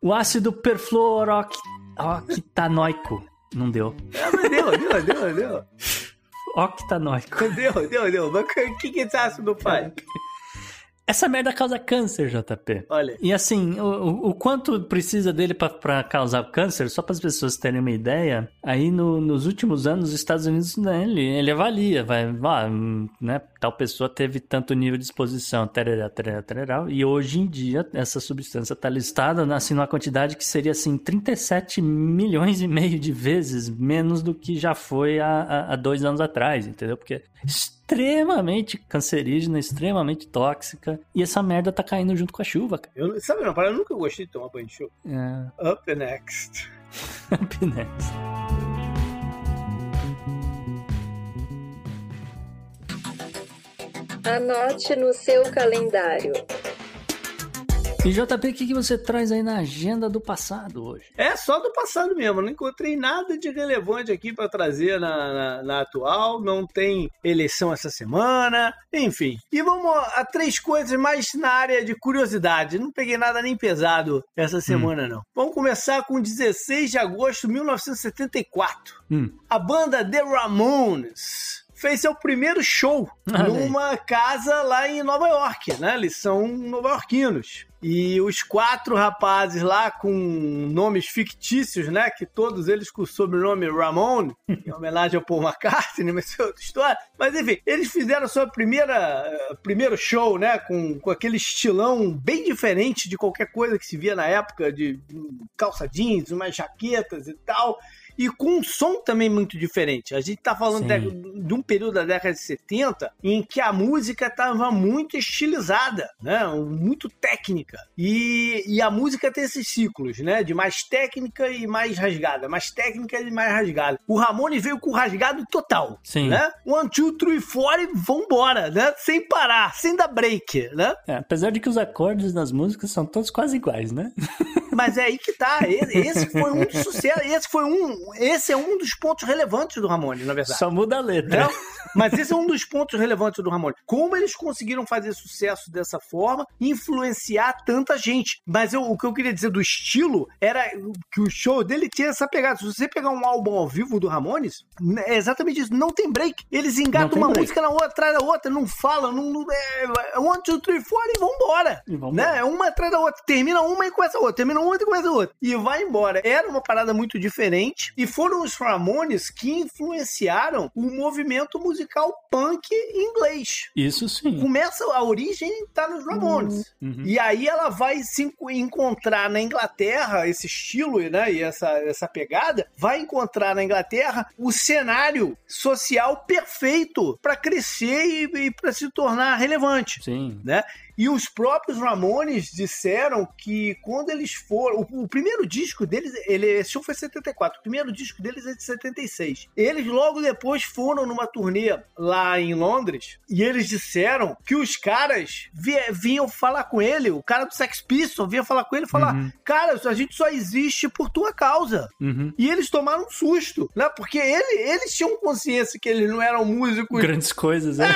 O ácido perfluorooctanoico. Não deu. É, mas deu, deu, deu, deu. Octanoico. Deu, deu, deu. O que, que esse ácido faz? Essa merda causa câncer, JP. Olha. E assim, o, o- quanto precisa dele pra- pra causar câncer, só para as pessoas terem uma ideia, aí no- nos últimos anos os Estados Unidos, né, ele, ele avalia, vai, ah, né, tal pessoa teve tanto nível de exposição, tererá, tererá, tererá, e hoje em dia essa substância está listada assim, numa quantidade que seria assim 37 milhões e meio de vezes menos do que já foi há, há- dois anos atrás, entendeu? Porque extremamente cancerígena, extremamente tóxica, e essa merda tá caindo junto com a chuva, cara. Eu, sabe, não, para, eu nunca gostei de tomar banho de chuva. É, Up next. up next. Anote no seu calendário. E JP, o que, que você traz aí na agenda do passado hoje? É só do passado mesmo, não encontrei nada de relevante aqui para trazer na, na, na atual, não tem eleição essa semana, enfim. E vamos a três coisas mais na área de curiosidade, não peguei nada nem pesado essa semana não. Vamos começar com 16 de agosto de 1974. Hum. A banda The Ramones fez seu primeiro show numa casa lá em Nova York, né? Eles são nova-iorquinos. E os quatro rapazes lá com nomes fictícios, né? Que todos eles com o sobrenome Ramon, em homenagem ao Paul McCartney, mas é outra história. Mas enfim, eles fizeram sua primeira eh, primeiro show, né? Com, com aquele estilão bem diferente de qualquer coisa que se via na época, de hum, calça jeans, umas jaquetas e tal. E com um som também muito diferente. A gente tá falando de, de um período da década de 70 em que a música estava muito estilizada, né? Muito técnica. E, e a música tem esses ciclos, né? De mais técnica e mais rasgada. Mais técnica e mais rasgada. O Ramone veio com rasgado total. Sim. Né? One, two, three, four e vambora, né? Sem parar, sem dar break, né? É, apesar de que os acordes das músicas são todos quase iguais, né? Mas é aí que tá. Esse, foi um sucesso. Esse foi um. Esse é um dos pontos relevantes do Ramone, na verdade. Só muda a letra. Não, mas esse é um dos pontos relevantes do Ramone. Como eles conseguiram fazer sucesso dessa forma, influenciar tanta gente. Mas eu- o que eu queria dizer do estilo era que o show dele tinha essa pegada. Se você pegar um álbum ao vivo do Ramones, é exatamente isso. Não tem break. Eles engatam uma break. música na outra, atrás da outra, não falam, não, não, é, é one, two, three, four e vambora. E vambora. Né? É uma atrás da outra. Termina uma e começa a outra. Termina uma e começa a outra. E vai embora. Era uma parada muito diferente. E foram os Ramones que influenciaram o movimento musical punk inglês. Isso sim. Começa, a origem tá nos Ramones. Uhum. E aí ela vai se enco- encontrar na Inglaterra, esse estilo né, e essa, essa pegada, vai encontrar na Inglaterra o cenário social perfeito para crescer e, e para se tornar relevante Sim. né? E os próprios Ramones disseram que quando eles foram. O, o primeiro disco deles, ele, esse show foi em 74, o primeiro disco deles é de 76. Eles logo depois foram numa turnê lá em Londres e eles disseram que os caras vi- vinham falar com ele, o cara do Sex Pistols vinha falar com ele e falar: Uhum. Cara, a gente só existe por tua causa. Uhum. E eles tomaram um susto, né? Porque ele, eles tinham consciência que eles não eram músicos Grandes coisas, é.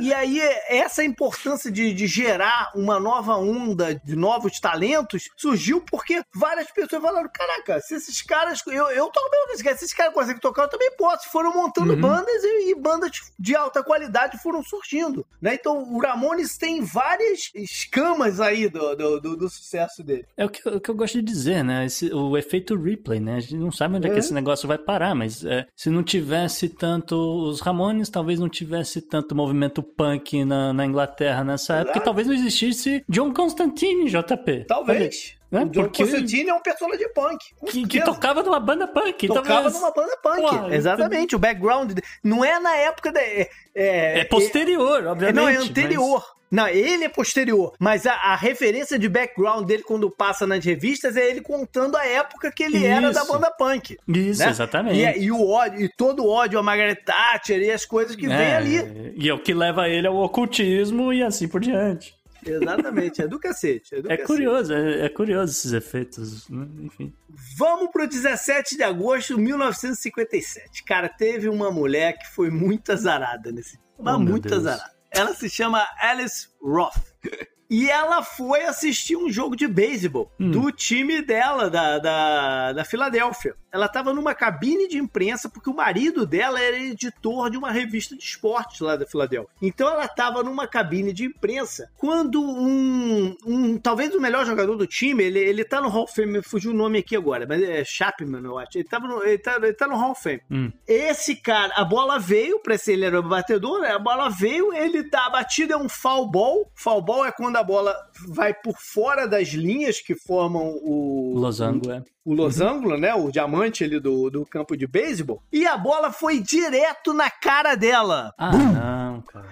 e aí, essa importância de, de gerar uma nova onda de novos talentos surgiu porque várias pessoas falaram: caraca, se esses caras. Eu, eu toco bem se esses caras conseguem tocar, eu também posso. Foram montando Uhum. bandas e, e bandas de alta qualidade foram surgindo. Né? Então, o Ramones tem várias escamas aí do, do, do- do sucesso dele. É o que, eu- o que eu gosto de dizer, né? Esse- o efeito replay, né? A gente não sabe onde é, que É. esse negócio vai parar, mas é, se não tivesse tanto os Ramones, talvez não tivesse tanto movimento punk na, na Inglaterra nessa época, talvez não existisse John Constantine, JP. Talvez. Né? O John Porque- Constantine é um personagem punk. Que, que tocava numa banda punk. Tocava talvez- numa banda punk. Exatamente. O background. de- Não é na época da. É, É posterior, É, obviamente. não, é anterior. Não, ele é posterior. Mas a, a referência de background dele quando passa nas revistas é ele contando a época que ele era da Isso. banda punk. Isso, né? exatamente. E, é- e o ódio, e todo o ódio a Margaret Thatcher e as coisas que vem É, ali. E é o que leva ele ao ocultismo e assim por diante. Exatamente, é do cacete. É, do É cacete. curioso, é, é curioso esses efeitos, né? enfim. Vamos pro 17 de agosto de 1957. Cara, teve uma mulher que foi muito azarada nesse. Mas Oh, muito Deus. azarada. Ela se chama Alice Roth. E ela foi assistir um jogo de beisebol Hum. do time dela, da, da, da Filadélfia. Ela estava numa cabine de imprensa porque o marido dela era editor de uma revista de esportes lá da Filadélfia. Então ela estava numa cabine de imprensa quando um, um talvez o melhor jogador do time, ele, ele tá no Hall of Fame, me fugiu o nome aqui agora, mas é Chapman, eu acho. Ele, tava no, ele, tá, ele tá no Hall of Fame. Hum. Esse cara, a bola veio, pra ser ele era o batedor, né? a bola veio, ele tá a batida é um foul ball. Foul ball é quando a bola vai por fora das linhas que formam o Losango, é. o losango, né? O diamante ali do, do campo de beisebol. E a bola foi direto na cara dela. Ah, não, cara.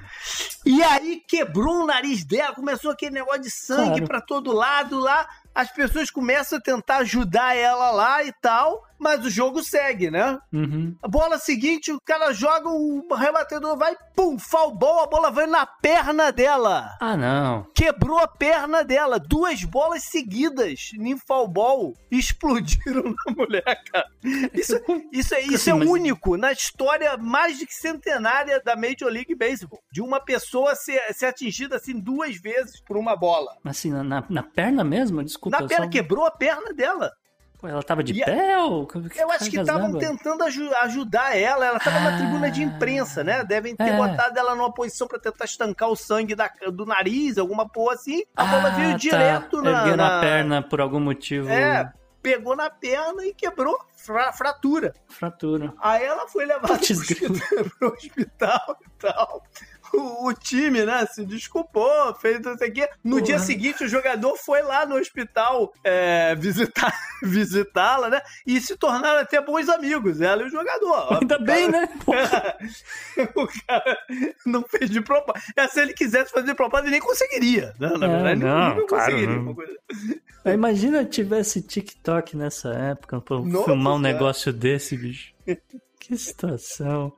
E aí quebrou o nariz dela, começou aquele negócio de sangue Claro. pra todo lado lá. As pessoas começam a tentar ajudar ela lá e tal. mas o jogo segue, né? Uhum. A bola seguinte, o cara joga, o rebatedor vai, pum, ball, a bola vai na perna dela. Ah, não. Quebrou a perna dela. Duas bolas seguidas em foul ball explodiram na mulher, cara. Isso, isso, é, isso é único na história mais de que centenária da Major League Baseball. De uma pessoa ser, ser atingida assim duas vezes por uma bola. Assim, na, na perna mesmo? Desculpa. Na eu perna, só- quebrou a perna dela. Pô, ela tava de E a- pé ou... Eu acho que estavam tentando aju- ajudar ela. Ela estava na Ah. tribuna de imprensa, né? Devem ter É. botado ela numa posição para tentar estancar o sangue da- do nariz, alguma porra assim. A bola veio tá. direto na, Ergueram na- perna por algum motivo. É, pegou na perna e quebrou. Fra- fratura. Fratura. Aí ela foi levada hospital, pro hospital e tal. O, o time, né, se desculpou, fez não sei o quê. No dia seguinte, o jogador foi lá no hospital é, visitar, visitá-la, né? E se tornaram até bons amigos, ela e o jogador. Ainda O bem, cara- né? O cara não fez de propósito. É, se ele quisesse fazer de propósito, ele nem conseguiria. Né? Na É, verdade, não, ele claro, conseguiria. não. coisa- Aí Imagina tivesse TikTok nessa época pra Nossa filmar um Senhora. negócio desse, bicho. Que situação.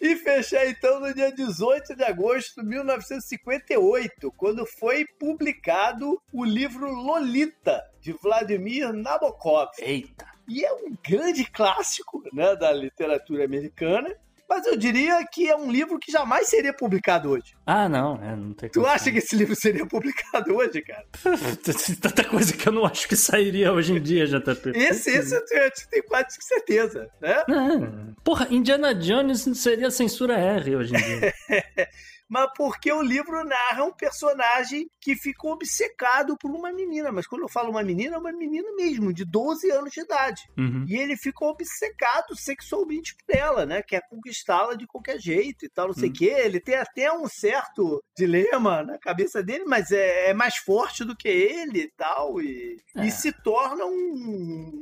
E fechar então no dia 18 de agosto de 1958, quando foi publicado o livro Lolita, de Vladimir Nabokov. Eita. E é um grande clássico né, da literatura americana, mas eu diria que é um livro que jamais seria publicado hoje. Ah, não, é, não tem Tu acha que esse livro seria publicado hoje, cara? Tanta coisa que eu não acho que sairia hoje em dia, JP. Esse, esse eu tenho, eu tenho quase certeza, né? Ah, porra, Indiana Jones seria censura R hoje em dia. mas porque o livro narra um personagem que ficou obcecado por uma menina. Mas quando eu falo uma menina, é uma menina mesmo, de 12 anos de idade. Uhum. E ele ficou obcecado sexualmente por ela, né? Quer conquistá-la de qualquer jeito e tal, não sei o Hum. quê. Ele tem até um certo dilema na cabeça dele, mas é, é mais forte do que ele e tal. E, É. e se torna um,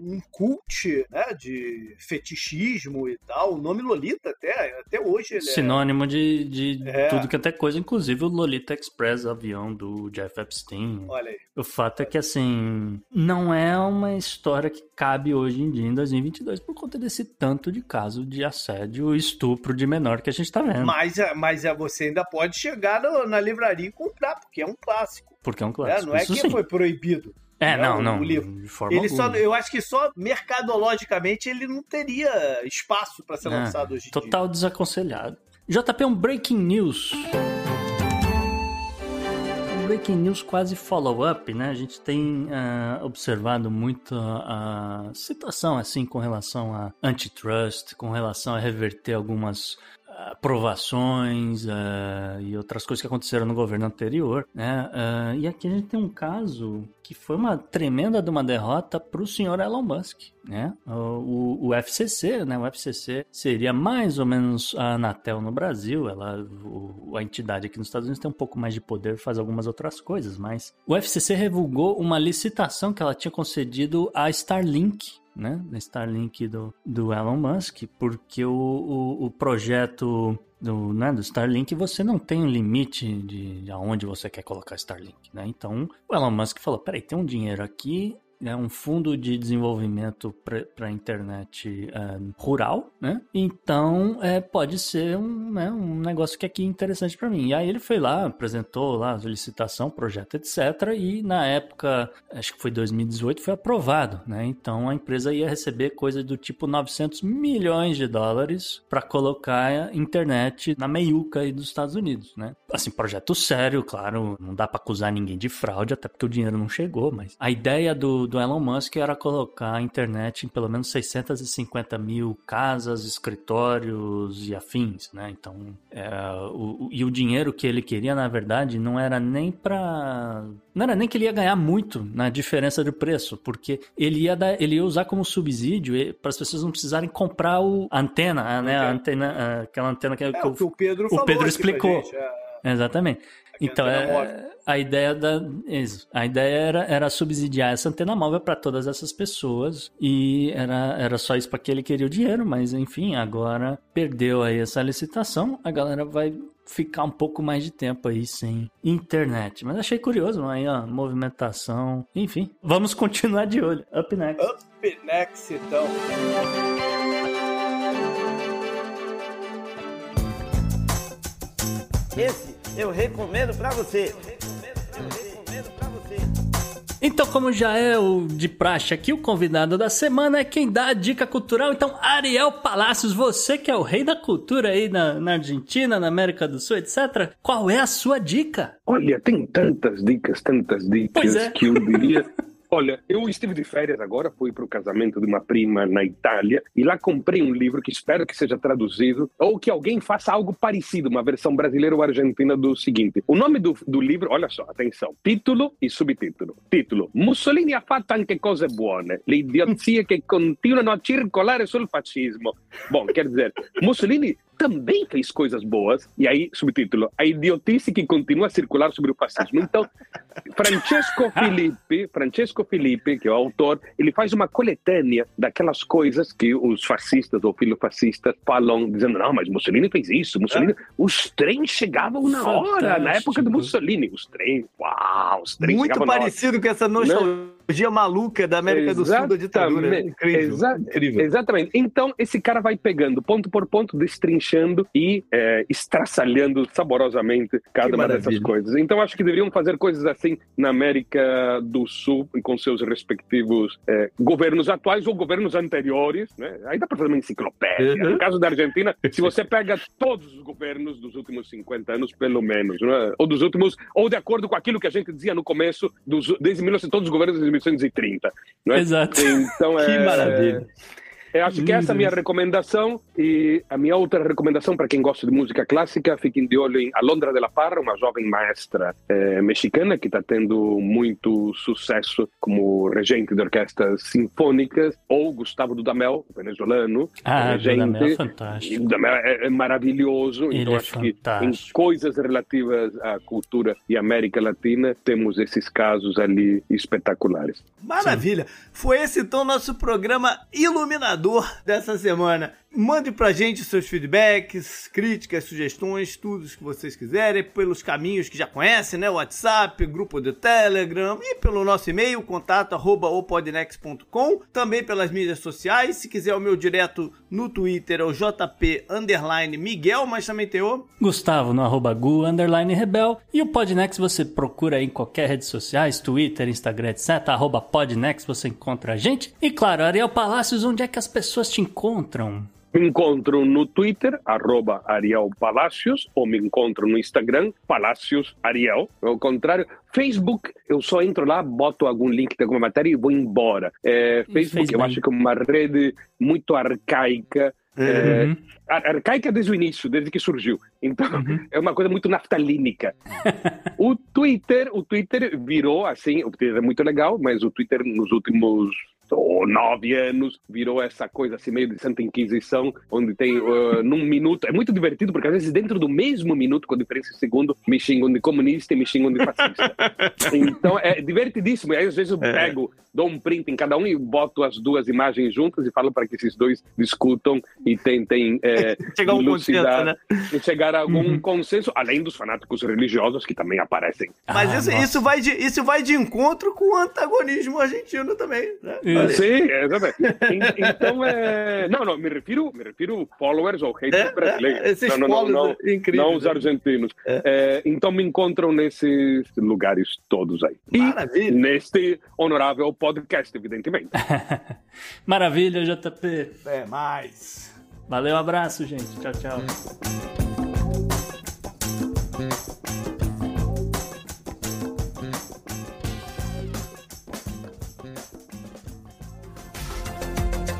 um cult né? de fetichismo e tal. O nome Lolita até, até hoje é... Sinônimo de, de É. tudo que até coisa, inclusive o Lolita Express, avião do Jeff Epstein. Olha aí. O fato é que, assim, não é uma história que cabe hoje em dia, em 2022, por conta desse tanto de caso de assédio e estupro de menor que a gente tá vendo. Mas, é- mas é, você ainda pode chegar no- na livraria e comprar, porque é um clássico. Porque é um né? clássico. Não é Isso que sim. foi proibido. É, né, não, o- não. o livro. De forma Ele só, alguma. eu acho que só mercadologicamente ele não teria espaço para ser É, lançado hoje em Total desaconselhado. JP, um breaking news. Breaking news quase follow-up, né? A gente tem ah, observado muito a, situação assim com relação a antitrust, com relação a reverter algumas aprovações ah, e outras coisas que aconteceram no governo anterior, né? Ah, e aqui a gente tem um caso que foi uma tremenda de uma derrota para o senhor Elon Musk, né? O, o FCC, né? O FCC seria mais ou menos a Anatel no Brasil. Ela, o- a entidade aqui nos Estados Unidos tem um pouco mais de poder, faz algumas outras coisas, mas o FCC revogou uma licitação que ela tinha concedido à Starlink, né? Da Starlink do, do Elon Musk, porque o, o, o projeto do, né, do Starlink, você não tem um limite de, de aonde você quer colocar Starlink, né? Então, o Elon Musk falou, peraí, tem um dinheiro aqui, é um fundo de desenvolvimento para a internet é, rural, né? Então, é, pode ser um, né, um negócio que aqui é interessante para mim. E aí ele foi lá, apresentou lá a licitação, projeto, etc. E na época, acho que foi 2018, foi aprovado, né? Então a empresa ia receber coisa do tipo 900 milhões de dólares para colocar a internet na meiuca aí dos Estados Unidos, né? Assim, projeto sério, claro, não dá para acusar ninguém de fraude, até porque o dinheiro não chegou, mas a ideia do, do Elon Musk era colocar a internet em pelo menos 650 mil casas, escritórios e afins, né? Então, é, o, o- e o dinheiro que ele queria, na verdade, não era nem para não era nem que ele ia ganhar muito na diferença de preço, porque ele ia, dar, ele ia usar como subsídio para as pessoas não precisarem comprar o, a antena, né? A Ok. antena, a- aquela antena que, É, que o que o Pedro o Pedro explicou. gente, é. Exatamente. Então, é, a ideia da a ideia era, era subsidiar essa antena móvel para todas essas pessoas e era, era só isso para que ele queria o dinheiro, mas enfim, agora perdeu aí essa licitação, a galera vai ficar um pouco mais de tempo aí sem internet. Mas achei curioso, aí, ó, movimentação, enfim. Vamos continuar de olho. Up next. Up next, então. Esse eu recomendo pra você. Então, como já é o de praxe aqui, o convidado da semana é quem dá a dica cultural. Então, Ariel Palacios, você que é o rei da cultura aí na, na Argentina, na América do Sul, etc. Qual é a sua dica? Olha, tem tantas dicas, tantas Pois dicas é. que eu diria. Olha, eu estive de férias agora, fui para o casamento de uma prima na Itália e lá comprei um livro que espero que seja traduzido ou que alguém faça algo parecido, uma versão brasileira ou argentina do seguinte. O nome do, do livro, olha só, atenção, título e subtítulo. Título, Mussolini ha fatto anche cose buone, le idiozie che continuano a circolare sul fascismo. Bom, quer dizer, Mussolini também fez coisas boas, e aí, subtítulo, a idiotice que continua a circular sobre o fascismo. Então, Francesco Filippi, Francesco Filippi, que é o autor, ele faz uma coletânea daquelas coisas que os fascistas ou filofascistas falam, dizendo, não, mas Mussolini fez isso, Mussolini... Os trens chegavam na hora, na época do Mussolini. Os trens, uau, os trens Muito parecido com essa nostalgia maluca da América do Sul da ditadura. Exatamente. Incrível. Exa- Incrível. Exatamente. Então, esse cara vai pegando ponto por ponto, destrinchando e é, estraçalhando saborosamente cada Que uma dessas coisas. Então, acho que deveriam fazer coisas assim na América do Sul com seus respectivos é, governos atuais ou governos anteriores. Né? Aí dá para fazer uma enciclopédia. Uhum. No caso da Argentina, se você pega todos os governos dos últimos 50 anos, pelo menos, né? ou dos últimos, ou de acordo com aquilo que a gente dizia no começo, dos, desde 1900, todos os governos desde 1930. Né? Exato. Então, Que é, maravilha. Eu acho que essa é a minha recomendação. E a minha outra recomendação para quem gosta de música clássica, fiquem de olho em Alondra de la Parra, uma jovem maestra eh, mexicana que está tendo muito sucesso como regente de orquestras sinfônicas, ou Gustavo Dudamel, venezuelano, Ah, regente. Dudamel é fantástico. Dudamel é, é maravilhoso. Ele então é acho que em fantástico. coisas relativas à cultura e América Latina, temos esses casos ali espetaculares. Maravilha. Foi esse então nosso programa iluminador dessa semana. Mande pra gente seus feedbacks, críticas, sugestões, tudo que vocês quiserem, pelos caminhos que já conhecem, né? WhatsApp, grupo do Telegram e pelo nosso e-mail, contato arroba opodnex.com, também pelas mídias sociais. Se quiser o meu direto no Twitter, é o JP underline Miguel, mas também tem o Gustavo no arroba Gu, underline Rebel. E o Podnext você procura em qualquer rede sociais, Twitter, Instagram, etc. Arroba Podnext você encontra a gente. E claro, Ariel Palácios, onde é que as pessoas te encontram? Me encontro no Twitter, arroba Ariel Palacios, ou me encontro no Instagram, Palacios Ariel. Ao contrário, Facebook, eu só entro lá, boto algum link de alguma matéria e vou embora. É, Facebook, fez eu acho que é uma rede muito arcaica. é, ar- arcaica desde o início, desde que surgiu. Então, é uma coisa muito naftalínica. o Twitter, o Twitter virou assim, o Twitter é muito legal, mas o Twitter nos últimos oh, nove anos virou essa coisa assim meio de Santa Inquisição, onde tem uh, num minuto, é muito divertido porque às vezes dentro do mesmo minuto, com diferença de segundo, me xingam de comunista e me xingam de fascista. então é divertidíssimo, e aí às vezes eu pego, dou um print em cada um e boto as duas imagens juntas e falo para que esses dois discutam e tentem é, Chegar a um elucidar- consenso, né? e chegar a algum consenso, além dos fanáticos religiosos que também aparecem. Mas Ah, isso, nossa. isso, vai de, isso vai de encontro com o antagonismo argentino também, né? Isso. Sim, exatamente. En- Então, é... não, não, me refiro, me refiro followers ou haters É, brasileiros. é, esses não, não, não, não, incríveis, não os né? argentinos. É, então me encontram nesses lugares todos aí. E Maravilha. neste honorável podcast, evidentemente. Maravilha, JP. É, mais. Valeu, abraço, gente. Tchau, tchau.